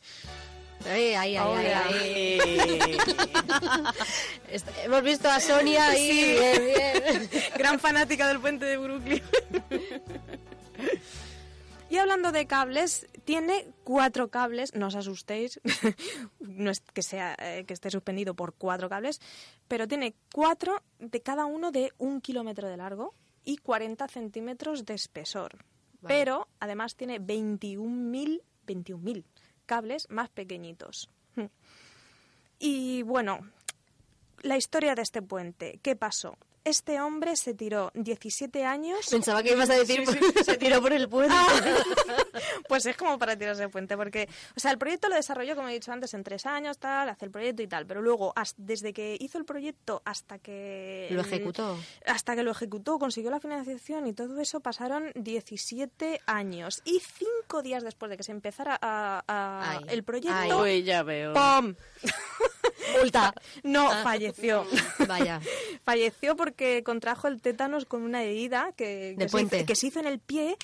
Ay, ay, ay, Hemos visto a Sonia ahí. Sí. Bien, bien. Gran fanática del puente de Brooklyn. Y hablando de cables, tiene cuatro cables, no os asustéis, no es que, sea, eh, que esté suspendido por cuatro cables, pero tiene cuatro de cada uno de un kilómetro de largo y 40 centímetros de espesor. Vale. Pero además tiene 21.000 21.000 cables más pequeñitos. Y bueno, la historia de este puente, ¿qué pasó? Este hombre se tiró 17 años Pensaba que ibas a decir. Sí, sí, se tiró por el puente. Pues es como para tirarse el puente, porque, o sea, el proyecto lo desarrolló, como he dicho antes, en tres años, tal, hace el proyecto y tal, pero luego, has- desde que hizo el proyecto hasta que... Lo ejecutó. Hasta que lo ejecutó, consiguió la financiación y todo eso, pasaron 17 años. Y cinco días después de que se empezara a- el proyecto, ay. Pues ya veo. ¡pum! Multa. No, falleció. Vaya. Falleció porque contrajo el tétanos con una herida que, De que, se hizo, puente. que se hizo en el pie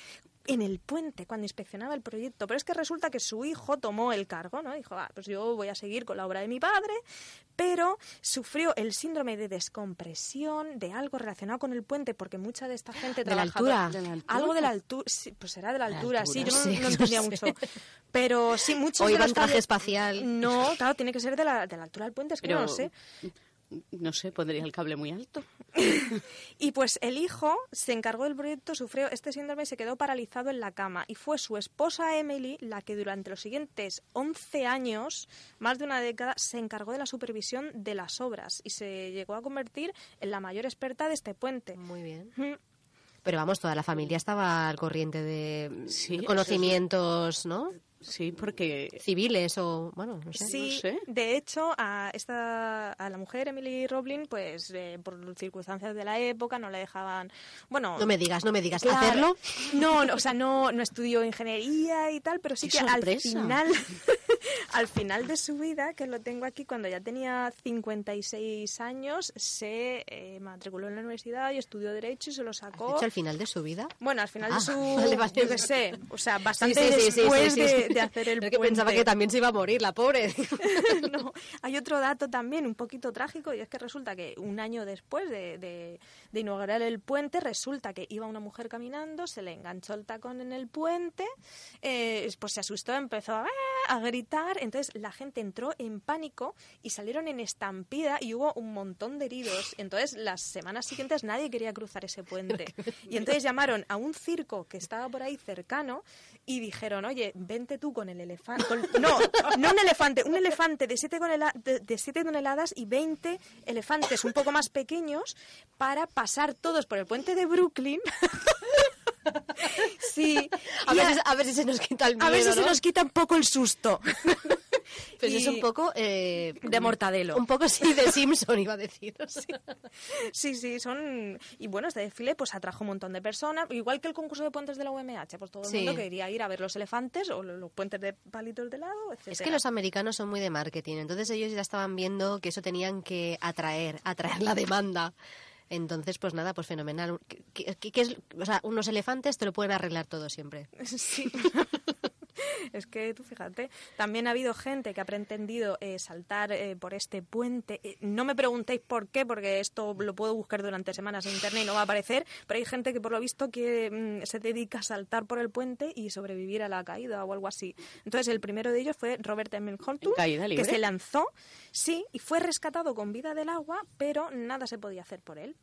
en el puente cuando inspeccionaba el proyecto. Pero es que resulta que su hijo tomó el cargo, ¿no? Dijo, ah, pues yo voy a seguir con la obra de mi padre, pero sufrió el síndrome de descompresión de algo relacionado con el puente, porque mucha de esta gente ¿De la trabajadora- altura? ¿De la altura? Algo de la altura, sí, pues será de la La altura, sí, yo no, sí, no no entendía sé. mucho. Pero sí, muchos O de iba en traje espacial. No, claro, tiene que ser de la, de la altura del puente, es que Pero, no lo sé. No sé, pondría el cable muy alto. Y pues el hijo se encargó del proyecto, sufrió este síndrome y se quedó paralizado en la cama. Y fue su esposa Emily la que durante los siguientes 11 años, más de una década, se encargó de la supervisión de las obras y se llegó a convertir en la mayor experta de este puente. Muy bien. Mm, Pero vamos, toda la familia estaba al corriente de Sí, conocimientos, ¿no? Sí, porque Civiles o, bueno, no sé. Sí, sé. de hecho, a esta a la mujer Emily Roblin, pues eh, por circunstancias de la época no le dejaban, bueno, No me digas, no me digas. Claro. ¿Hacerlo? No, no, o sea, no, no estudió ingeniería y tal, pero sí ¡Qué que al final, al final de su vida, que lo tengo aquí, cuando ya tenía 56 años, se eh, matriculó en la universidad y estudió Derecho y se lo ¿Has sacó. dicho al final de su vida? Bueno, al final Ah, de su, vale, vale. yo qué sé, o sea, bastante Sí, sí, después sí. De, de hacer el Es que pensaba que también se iba a morir, la pobre. no, hay otro dato también un poquito trágico y es que resulta que un año después de, de- de inaugurar el puente, resulta que iba una mujer caminando, se le enganchó el tacón en el puente, eh, pues se asustó, empezó a, a gritar, entonces la gente entró en pánico y salieron en estampida y hubo un montón de heridos. Entonces las semanas siguientes nadie quería cruzar ese puente. Y entonces llamaron a un circo que estaba por ahí cercano y dijeron, oye, vente tú con el elefante. No, no un elefante, un elefante de 7 de, de siete toneladas y 20 elefantes un poco más pequeños para pasar todos por el puente de Brooklyn. sí. A ver, si- a ver si se nos quita el miedo, a ver si se ¿no? nos quita un poco el susto. Pues es un poco... eh, De mortadelo. Un poco sí de Simpson, iba a decir. Sí, sí, son... Y bueno, este desfile pues atrajo un montón de personas, igual que el concurso de puentes de la UMH, pues todo el Sí. mundo quería ir a ver los elefantes o lo- los puentes de palitos de lado, etc. Es que los americanos son muy de marketing, entonces ellos ya estaban viendo que eso tenían que atraer, atraer la demanda. Entonces, pues nada, pues fenomenal. ¿Qué, qué- qué es? O sea, unos elefantes te lo pueden arreglar todo siempre. Sí. Es que tú fíjate, también ha habido gente que ha pretendido eh, saltar eh, por este puente. Eh, no me preguntéis por qué, porque esto lo puedo buscar durante semanas en internet y no va a aparecer, pero hay gente que por lo visto que mm, se dedica a saltar por el puente y sobrevivir a la caída o algo así. Entonces el primero de ellos fue Robert Emil Holtum, ¿En caída que se lanzó, sí, y fue rescatado con vida del agua, pero nada se podía hacer por él.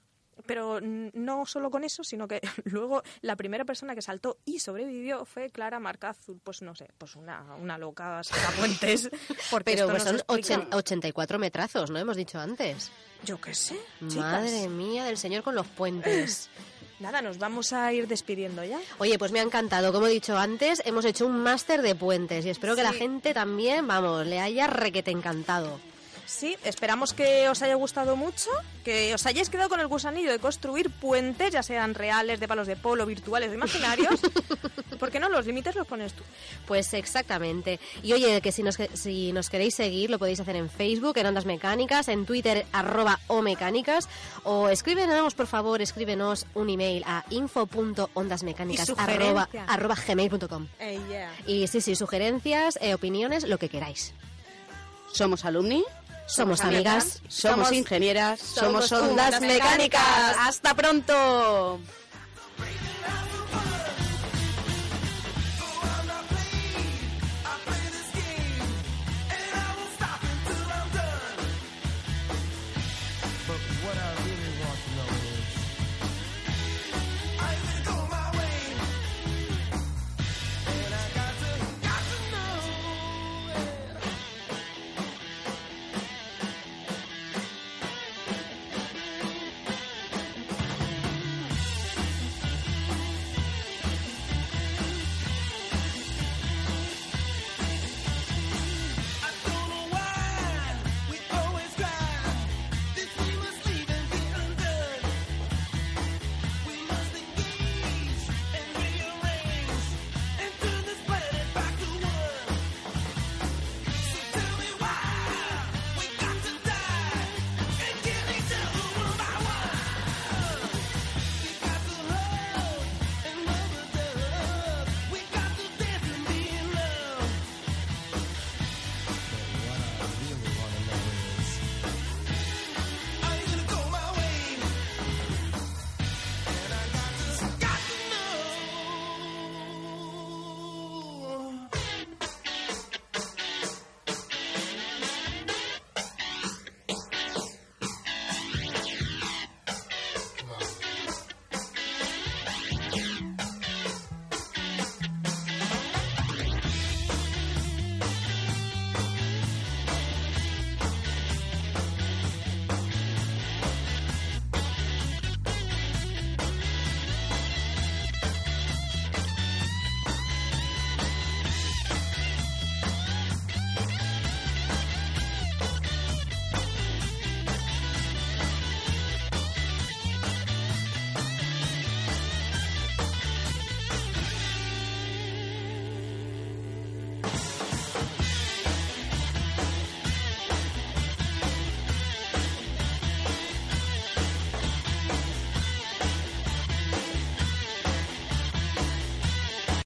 Pero no solo con eso, sino que luego la primera persona que saltó y sobrevivió fue Clara Marcazul. Pues no sé, pues una, una loca puentes Porque Pero pues son ochen- 84 metrazos, ¿no? Hemos dicho antes. Yo qué sé. chicas. Madre mía del señor con los puentes. Nada, nos vamos a ir despidiendo ya. Oye, pues me ha encantado. Como he dicho antes, hemos hecho un máster de puentes y espero que la gente también, vamos, le haya requete encantado. Sí, esperamos que os haya gustado mucho, que os hayáis quedado con el gusanillo de construir puentes, ya sean reales, de palos de polo, virtuales o imaginarios. porque no, los límites los pones tú. Pues exactamente. Y oye, que si nos, si nos queréis seguir, lo podéis hacer en Facebook, en Ondas Mecánicas, en Twitter, arroba o mecánicas, o escríbenos, por favor, escríbenos un email a info.ondasmecánicas Y arroba, arroba gmail.com. Eh, yeah. Y sí, sí, sugerencias, eh, opiniones, lo que queráis. Somos alumni, Somos amigas, somos, ingenieras, somos, ondas mecánicas. ¡Hasta pronto!